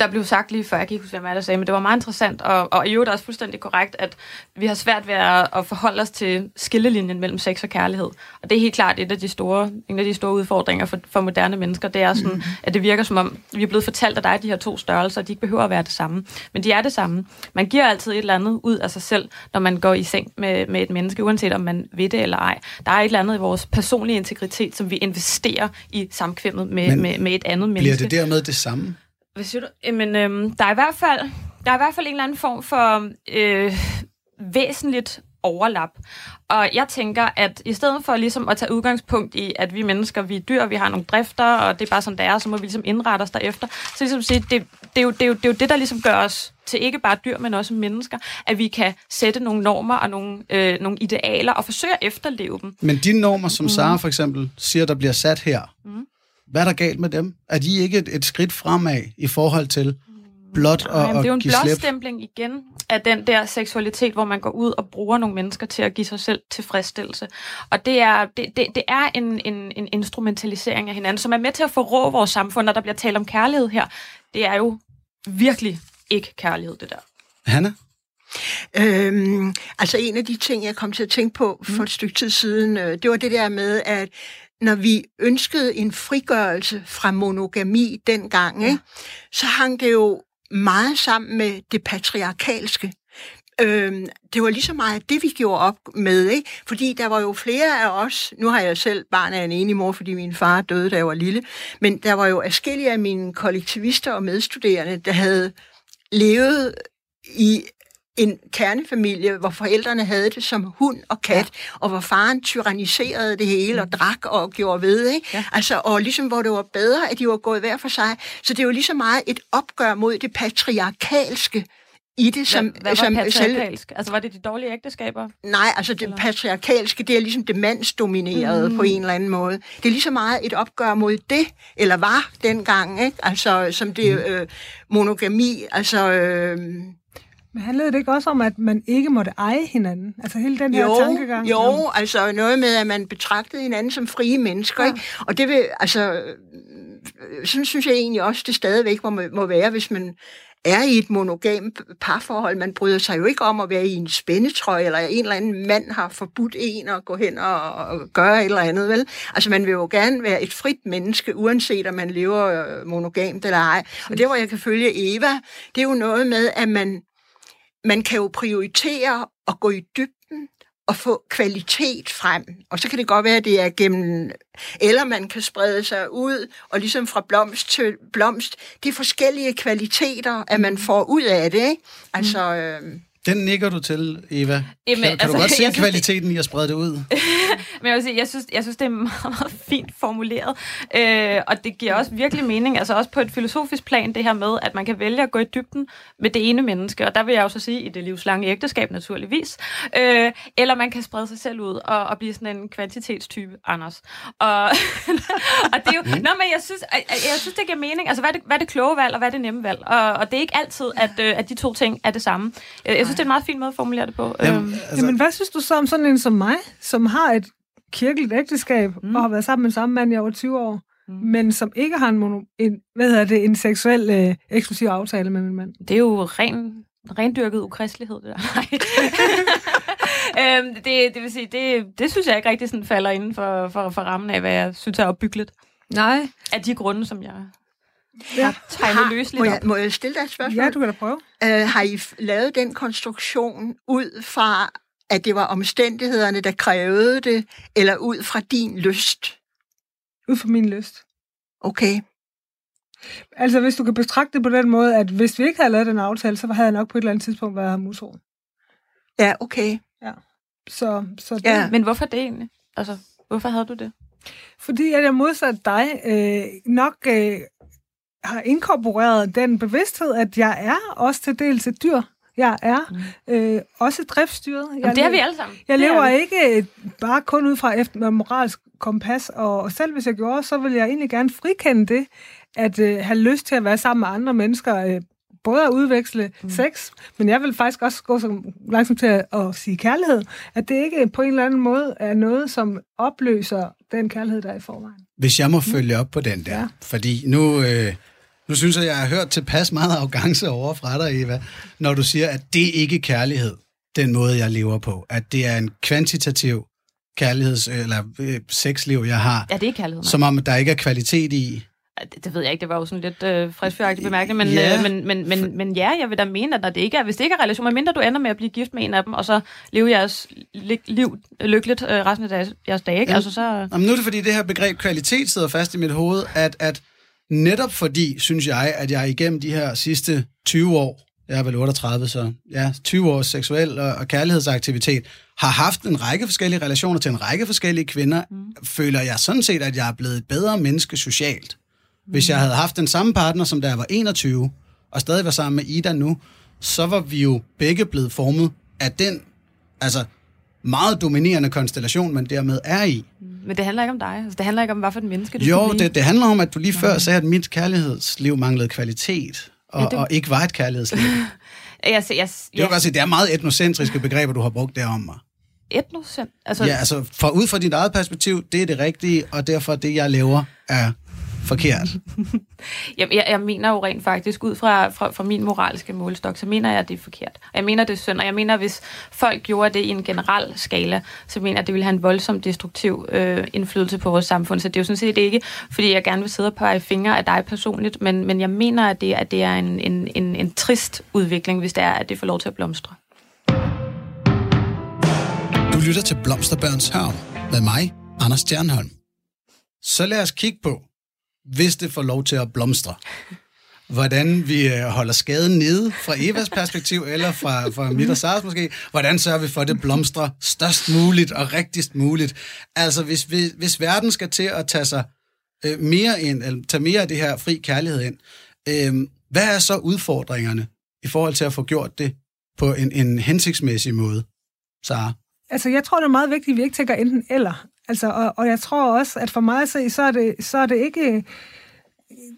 Der blev sagt lige før, jeg kan ikke huske, hvad der sagde, men det var meget interessant, og, og i øvrigt også fuldstændig korrekt, at vi har svært ved at, at forholde os til skillelinjen mellem sex og kærlighed. Og det er helt klart et af de store, en af de store udfordringer for, for moderne mennesker. Det er sådan, mm. at det virker som om, vi er blevet fortalt, at der er de her to størrelser, og de ikke behøver at være det samme. Men de er det samme. Man giver altid et eller andet ud af sig selv, når man går i seng med, med et menneske, uanset om man ved det eller ej. Der er et eller andet i vores personlige integritet, som vi investerer i samkvemmet med, med, med et andet menneske. Bliver det dermed det samme? Hvad siger du? Jamen, øhm, der, er i hvert fald, der er i hvert fald en eller anden form for øh, væsentligt overlap. Og jeg tænker, at i stedet for ligesom at tage udgangspunkt i, at vi mennesker, vi er dyr, vi har nogle drifter, og det er bare sådan, det er, så må vi ligesom indrette os derefter. Så ligesom sige, det, det, er jo, det, er jo, det er jo det, der ligesom gør os til ikke bare dyr, men også mennesker, at vi kan sætte nogle normer og nogle, øh, nogle idealer og forsøge at efterleve dem. Men de normer, som mm. Sara for eksempel siger, der bliver sat her, mm hvad er der galt med dem? Er de ikke et, et skridt fremad i forhold til blot og, Jamen, det er jo en blåstempling igen af den der seksualitet, hvor man går ud og bruger nogle mennesker til at give sig selv tilfredsstillelse. Og det er, det, det, det er en, en, en instrumentalisering af hinanden, som er med til at forrå vores samfund, når der bliver talt om kærlighed her. Det er jo virkelig ikke kærlighed, det der. Hanna? Øhm, altså en af de ting, jeg kom til at tænke på for et stykke tid siden, øh, det var det der med, at når vi ønskede en frigørelse fra monogami dengang, ja. ikke, så hang det jo meget sammen med det patriarkalske. Øhm, det var lige så meget det, vi gjorde op med, ikke? fordi der var jo flere af os, nu har jeg selv barn af en enig mor, fordi min far døde, da jeg var lille, men der var jo forskellige af mine kollektivister og medstuderende, der havde levet i en kernefamilie, hvor forældrene havde det som hund og kat, ja. og hvor faren tyranniserede det hele og mm. drak og gjorde ved, ikke? Ja. Altså, og ligesom hvor det var bedre, at de var gået hver for sig. Så det er jo lige så meget et opgør mod det patriarkalske, i det, som... Hvad, hvad var som, patriarkalsk? Altså, var det de dårlige ægteskaber? Nej, altså det eller? patriarkalske, det er ligesom det mandsdominerede mm. på en eller anden måde. Det er lige så meget et opgør mod det, eller var dengang, ikke? Altså, som det mm. øh, monogami, altså... Øh, men handlede det ikke også om, at man ikke måtte eje hinanden? Altså hele den her jo, tankegang? Jo, om... altså noget med, at man betragtede hinanden som frie mennesker. Ja. Ikke? Og det vil, altså, sådan synes jeg egentlig også, det stadigvæk må, må være, hvis man er i et monogam parforhold. Man bryder sig jo ikke om at være i en spændetrøje, eller en eller anden mand har forbudt en at gå hen og, og gøre et eller andet, vel? Altså, man vil jo gerne være et frit menneske, uanset om man lever monogamt eller ej. Og det, hvor jeg kan følge Eva, det er jo noget med, at man man kan jo prioritere at gå i dybden og få kvalitet frem. Og så kan det godt være, at det er gennem... Eller man kan sprede sig ud, og ligesom fra blomst til blomst. Er forskellige kvaliteter, at man får ud af det, ikke? Altså... Øh, den nikker du til, Eva. Jamen, kan, kan altså, du godt se kvaliteten i at sprede det ud? Men jeg vil sige, jeg synes, jeg synes det er meget, meget fint formuleret. Øh, og det giver også virkelig mening, altså også på et filosofisk plan, det her med, at man kan vælge at gå i dybden med det ene menneske. Og der vil jeg også sige, i det livslange ægteskab naturligvis. Øh, eller man kan sprede sig selv ud og, og blive sådan en kvantitetstype, Anders. Og, og det er jo... Mm. Nå, men jeg synes, jeg, jeg synes, det giver mening. Altså, hvad er det, hvad er det kloge valg, og hvad er det nemme valg? Og, og det er ikke altid, at, øh, at de to ting er det samme. Jeg, jeg synes, det er en meget fin måde at formulere det på. Jamen, øhm. altså... Jamen, hvad synes du så om sådan en som mig, som har et kirkeligt ægteskab, mm. og har været sammen med samme mand i over 20 år, mm. men som ikke har en, mono, en, hvad hedder det, en seksuel øh, eksklusiv aftale med en mand. Det er jo ren, rendyrket ukristelighed, det der. øhm, det, det vil sige, det, det synes jeg ikke rigtig sådan falder inden for, for, for rammen af, hvad jeg synes er opbyggeligt. Nej. Af de grunde, som jeg Ja. har må, jeg, må jeg stille dig et spørgsmål? Ja, du kan da prøve. Øh, har I lavet den konstruktion ud fra, at det var omstændighederne, der krævede det, eller ud fra din lyst? Ud fra min lyst. Okay. Altså, hvis du kan betragte det på den måde, at hvis vi ikke havde lavet den aftale, så havde jeg nok på et eller andet tidspunkt været ham utro. Ja, okay. Så, så det, Ja. Men hvorfor det egentlig? Altså, hvorfor havde du det? Fordi at jeg modsat dig øh, nok øh, har inkorporeret den bevidsthed, at jeg er også til dels et dyr. Jeg er øh, også driftsstyret. Jeg Jamen, det er vi le- alle sammen. Jeg er lever ikke bare kun ud fra efter med moralsk kompas, og, og selv hvis jeg gjorde, så vil jeg egentlig gerne frikende det, at øh, have lyst til at være sammen med andre mennesker, øh, både at udveksle mm. sex, men jeg vil faktisk også gå så langsomt til at, at sige kærlighed, at det ikke på en eller anden måde er noget, som opløser den kærlighed, der er i forvejen. Hvis jeg må følge op på den der, ja. fordi nu, øh, nu synes jeg, jeg har hørt tilpas meget arrogance over fra dig, Eva, når du siger, at det ikke er kærlighed, den måde, jeg lever på. At det er en kvantitativ kærligheds- eller øh, sexliv, jeg har, Ja, det er kærlighed, nej. som om, der ikke er kvalitet i. Det, det ved jeg ikke, det var jo sådan lidt øh, friskfyragtigt bemærkning, men, Ja. øh, men, men, men, men ja, jeg vil da mene, at når det ikke er, hvis det ikke er relation, medmindre du ender med at blive gift med en af dem, og så leve jeres li- liv lykkeligt øh, resten af deres, jeres dage, ikke? Ja. Altså, så, Jamen, nu er det fordi, det her begreb kvalitet sidder fast i mit hoved, at, at netop fordi, synes jeg, at jeg igennem de her sidste 20 år, jeg er vel 38, så ja, 20 års seksuel og, og kærlighedsaktivitet, har haft en række forskellige relationer til en række forskellige kvinder, mm. føler jeg sådan set, at jeg er blevet et bedre menneske socialt. Hvis jeg havde haft den samme partner, som da jeg var 21, og stadig var sammen med Ida nu, så var vi jo begge blevet formet af den, altså meget dominerende konstellation, man dermed er i. men det handler ikke om dig. Altså, det handler ikke om, hvad for et menneske du Jo, det, det handler om, at du lige før sagde, at mit kærlighedsliv manglede kvalitet, og, Ja, det- og ikke var et kærlighedsliv. Jeg, jeg, jeg, Det er godt sige, det er meget etnocentriske begreber, du har brugt derom mig. etnocent. Altså, Ja, altså, for, ud fra dit eget perspektiv, det er det rigtige, og derfor det, jeg laver, er forkert. Jeg, jeg, jeg mener jo rent faktisk, ud fra, fra, fra min moralske målestok, så mener jeg, at det er forkert. Og jeg mener, det er synd, og jeg mener, at hvis folk gjorde det i en generel skala, så mener jeg, at det ville have en voldsom destruktiv øh, indflydelse på vores samfund. Så det er jo sådan set ikke, fordi jeg gerne vil sidde og pege fingre af dig personligt, men, men jeg mener, at det, at det er en, en, en, en trist udvikling, hvis det er, at det får lov til at blomstre. Du lytter til Blomsterbørns Hørm med mig, Anders Stjernholm. Så lad os kigge på, hvis det får lov til at blomstre. Hvordan vi øh, holder skaden nede fra Evas perspektiv, eller fra, fra mit og Sars måske. Hvordan sørger vi for, at det blomstrer størst muligt og rigtigst muligt. Altså, hvis, hvis, hvis verden skal til at tage sig øh, mere ind, eller tage mere af det her fri kærlighed ind, øh, hvad er så udfordringerne i forhold til at få gjort det på en, en hensigtsmæssig måde, Sara? Altså, jeg tror, det er meget vigtigt, at vi ikke tænker enten eller. Altså, og, og jeg tror også, at for mig at se, så er det, så er det ikke...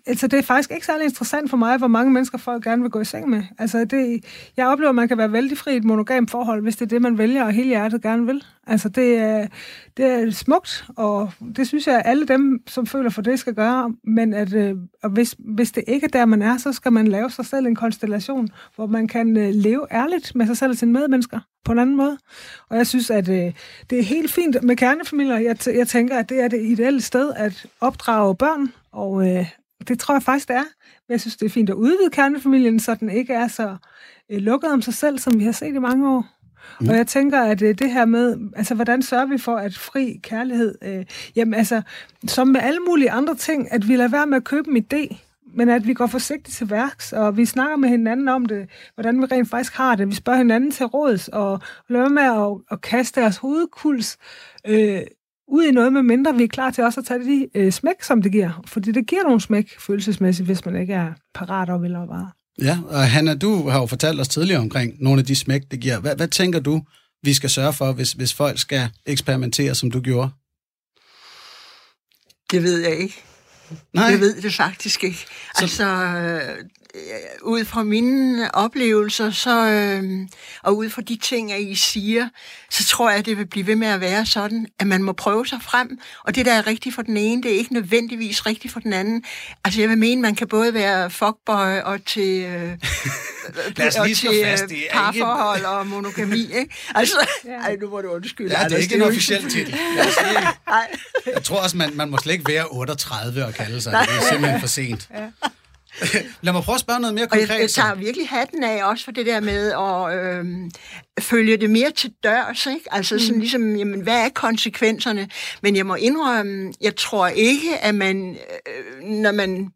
Altså, det er faktisk ikke særlig interessant for mig, hvor mange mennesker folk gerne vil gå i seng med. Altså, det, jeg oplever, at man kan være vældig fri i et monogamt forhold, hvis det er det, man vælger, og hele hjertet gerne vil. Altså, det er, det er smukt, og det synes jeg, at alle dem, som føler for det, skal gøre. Men at, øh, og hvis, hvis det ikke er der, man er, så skal man lave sig selv en konstellation, hvor man kan øh, leve ærligt med sig selv og sine medmennesker på en anden måde. Og jeg synes, at øh, det er helt fint med kernefamilier. Jeg, t- jeg tænker, at det er det ideelle sted at opdrage børn, og øh, det tror jeg faktisk, det er. Men jeg synes, det er fint at udvide kernefamilien, så den ikke er så øh, lukket om sig selv, som vi har set i mange år. Mm. Og jeg tænker, at øh, det her med, altså hvordan sørger vi for, at fri kærlighed, øh, jamen altså, som med alle mulige andre ting, at vi lader være med at købe en idé, men at vi går forsigtigt til værks, og vi snakker med hinanden om det, hvordan vi rent faktisk har det. Vi spørger hinanden til råds, og lader med at, at kaste deres hovedkuls øh, ud i noget, med mindre vi er klar til også at tage de øh, smæk, som det giver. Fordi det giver nogle smæk følelsesmæssigt, hvis man ikke er parat og vil at. Ja, og Hanna, du har jo fortalt os tidligere omkring nogle af de smæk, det giver. Hvad, hvad tænker du, vi skal sørge for, hvis, hvis folk skal eksperimentere, som du gjorde? Det ved jeg ikke. Nej, Jeg ved det faktisk ikke. Altså, øh, ud fra mine oplevelser, så, øh, og ud fra de ting, at I siger, så tror jeg, at det vil blive ved med at være sådan, at man må prøve sig frem, og det, der er rigtigt for den ene, det er ikke nødvendigvis rigtigt for den anden. Altså, jeg vil mene, man kan både være fuckboy og til, øh, Lad os og lige slå til fast, øh, det er ikke- parforhold og monogami, ikke? Altså, ej, nu må du undskylde. Ja, det er Anders, ikke en jo officiel titel. Nej. Jeg tror også, man, man må slet ikke være 38 og kalde sig. Det er simpelthen for sent. Lad mig prøve at spørge noget mere Og jeg, konkret. jeg så. tager virkelig hatten af også for det der med at øhm, følge det mere til dørs, ikke? Altså sådan ligesom, jamen, hvad er konsekvenserne? Men jeg må indrømme, jeg tror ikke, at man, øh, når man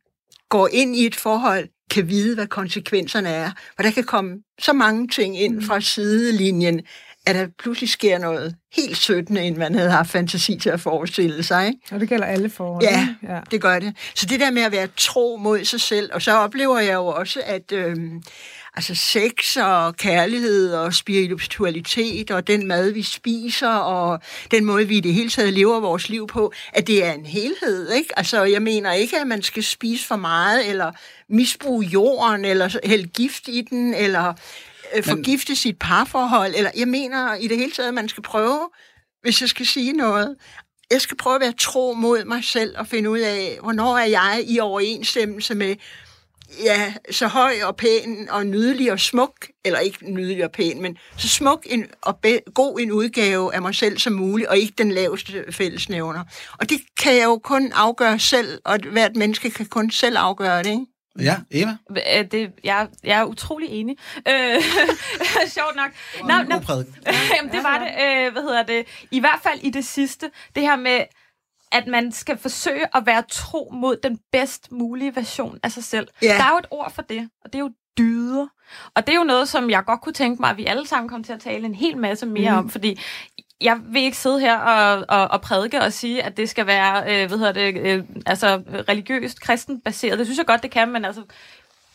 går ind i et forhold, kan vide, hvad konsekvenserne er. For der kan komme så mange ting ind fra sidelinjen, at der pludselig sker noget helt søttende, end man havde haft fantasi til at forestille sig, ikke? Og det gælder alle forhold. Ja, ja. det gør det. Så det der med at være tro mod sig selv, og så oplever jeg jo også, at øhm, altså sex og kærlighed og spiritualitet og den mad, vi spiser og den måde, vi i det hele taget lever vores liv på, at det er en helhed. Ikke? Altså, jeg mener ikke, at man skal spise for meget eller misbruge jorden eller hælde gift i den eller øh, forgifte sit parforhold. Eller, jeg mener i det hele taget, at man skal prøve, hvis jeg skal sige noget, jeg skal prøve at være tro mod mig selv og finde ud af, hvornår er jeg i overensstemmelse med, ja, så høj og pæn og nydelig og smuk, eller ikke nydelig og pæn, men så smuk en, og be, god en udgave af mig selv som muligt, og ikke den laveste fællesnævner. Og det kan jeg jo kun afgøre selv, og hvert menneske kan kun selv afgøre det, ikke? Ja, Eva? Øh, Det, jeg, jeg er utrolig enig. Øh, sjovt nok. God nå. Jamen, det var det. Øh, hvad hedder det? I hvert fald i det sidste. Det her med, at man skal forsøge at være tro mod den bedst mulige version af sig selv. Ja. Der er jo et ord for det, og det er jo dyder. Og det er jo noget, som jeg godt kunne tænke mig, at vi alle sammen kommer til at tale en hel masse mere mm. om, fordi jeg vil ikke sidde her og, og, og prædike og sige, at det skal være, øh, hvad hedder det, øh, altså religiøst, kristent baseret. Det synes jeg godt, det kan, men altså,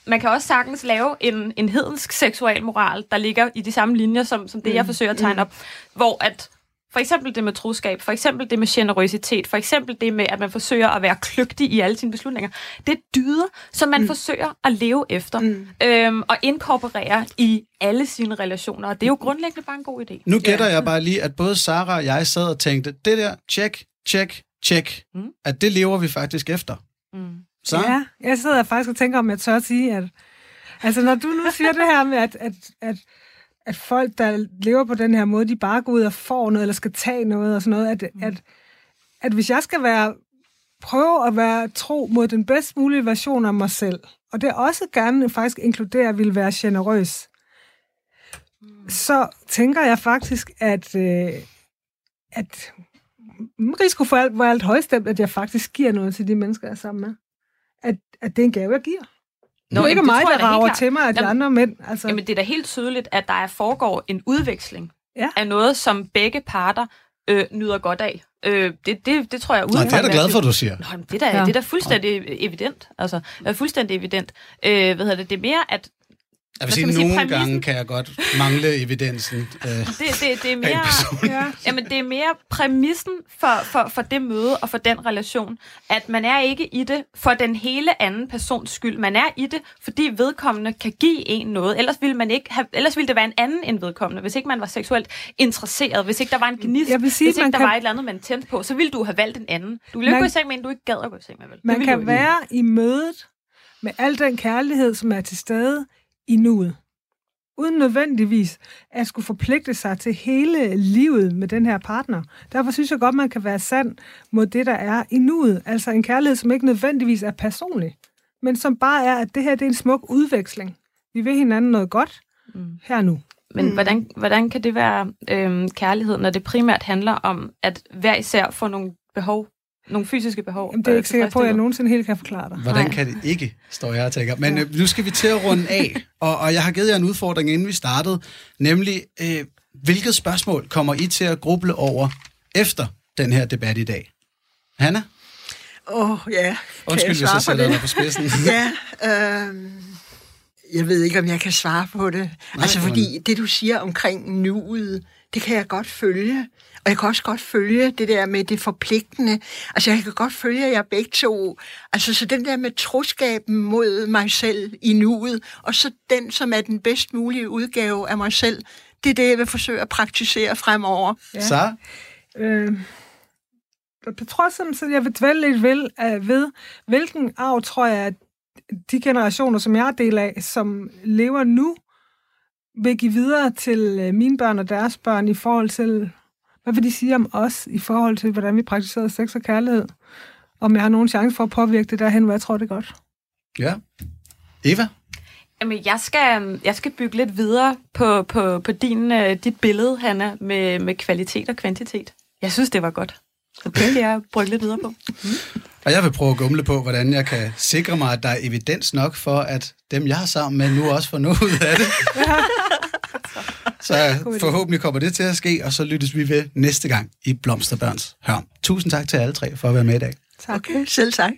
man kan også sagtens lave en, en hedensk seksualmoral, der ligger i de samme linjer, som, som det, jeg forsøger at tegne op, hvor at for eksempel det med troskab, for eksempel det med generøsitet, for eksempel det med, at man forsøger at være kløgtig i alle sine beslutninger. Det er dyder, som man mm. forsøger at leve efter mm. øhm, og inkorporere i alle sine relationer. Og det er jo grundlæggende bare en god idé. Nu gætter jeg bare lige, at både Sara og jeg sad og tænkte, det der, tjek, tjek, tjek, Mm. at det lever vi faktisk efter. Mm. Så? Ja, jeg sidder faktisk og tænker, om jeg tør at sige, at... Altså, når du nu siger det her med, at, at, at, at folk, der lever på den her måde, de bare går ud og får noget, eller skal tage noget og sådan noget, at, mm. at, at hvis jeg skal være prøve at være tro mod den bedst mulige version af mig selv, og det også gerne faktisk inkluderer at ville være generøs, så tænker jeg faktisk, at, øh, at risiko for alt, var alt højstemt, at jeg faktisk giver noget til de mennesker, jeg er sammen med. At, at det er en gave, jeg giver. Nå, det er ikke jamen, det mig, der rager klart. til mig af de Jamen, andre mænd. Altså, Jamen, det er da helt tydeligt, at der er foregår en udveksling Ja. af noget, som begge parter øh, nyder godt af. Øh, det, det, det tror jeg uden det er da glad for, du siger. Nå, jamen, det, er da, Ja. det er da fuldstændig evident. Altså, er fuldstændig evident. Øh, hvad hedder det? Det er mere, at Jeg vil sige, man sige, nogle præmissen? gange kan jeg godt mangle evidensen. Øh, det, det, det er mere... ja. Jamen, det er mere præmissen for, for, for det møde og for den relation, at man er ikke i det for den hele anden persons skyld. Man er i det, fordi vedkommende kan give en noget. Ellers ville, man ikke have, ellers ville det være en anden end vedkommende, hvis ikke man var seksuelt interesseret, hvis ikke der var en gnist, Jeg vil sige, hvis ikke man der kan- var et eller andet, man tændte på, så ville du have valgt en anden. Du ville jo ikke Man- gå i seng med en, du ikke gad at gå i seng med, vel? Man kan være i mødet med al den kærlighed, som er til stede i nuet. Uden nødvendigvis at skulle forpligte sig til hele livet med den her partner. Derfor synes jeg godt, man kan være sand mod det, der er i nuet. Altså en kærlighed, som ikke nødvendigvis er personlig, men som bare er, at det her det er en smuk udveksling. Vi vil hinanden noget godt Mm. her nu. Men hvordan, hvordan kan det være øhm, kærlighed, når det primært handler om, at hver især får nogle behov, nogle fysiske behov? Jamen, det er jeg øh, ikke sikker på, at jeg nogensinde helt kan forklare dig. Hvordan Nej. kan det ikke, står jeg og tænker. Men øh, nu skal vi til at runde af, og, og jeg har givet jer en udfordring, inden vi startede, nemlig, øh, hvilket spørgsmål kommer I til at gruble over efter den her debat i dag? Hanna? Åh, oh, ja. Kan Undskyld, hvis svare jeg sætter det? dig på spidsen. ja, øh, jeg ved ikke, om jeg kan svare på det. Nej, altså, men- fordi det, du siger omkring nuet, det kan jeg godt følge. Og jeg kan også godt følge det der med det forpligtende. Altså, jeg kan godt følge jer begge to. Altså, så den der med troskaben mod mig selv i nuet, og så den, som er den bedst mulige udgave af mig selv, det er det, jeg vil forsøge at praktisere fremover. Ja. Så? Øh, på trods af, så jeg vil dvæle lidt ved, uh, ved, hvilken arv tror jeg, at de generationer, som jeg er del af, som lever nu, vil give videre til øh, mine børn og deres børn i forhold til, hvad vil de sige om os i forhold til, hvordan vi praktiserer sex og kærlighed? Om jeg har nogen chance for at påvirke det derhen, hvor jeg tror, det er godt. Ja. Eva? Jamen, jeg skal, jeg skal bygge lidt videre på, på, på din, uh, dit billede, Hanna, med, med kvalitet og kvantitet. Jeg synes, det var godt. Så det kan jeg bruge lidt videre på. Mm. Og jeg vil prøve at gumle på, hvordan jeg kan sikre mig, at der er evidens nok for, at dem, jeg har sammen med, nu også får noget ud af det. Så forhåbentlig kommer det til at ske, og så lyttes vi ved næste gang i Blomsterbørns Hørm. Tusind tak til alle tre for at være med i dag. Tak. Okay, selv tak.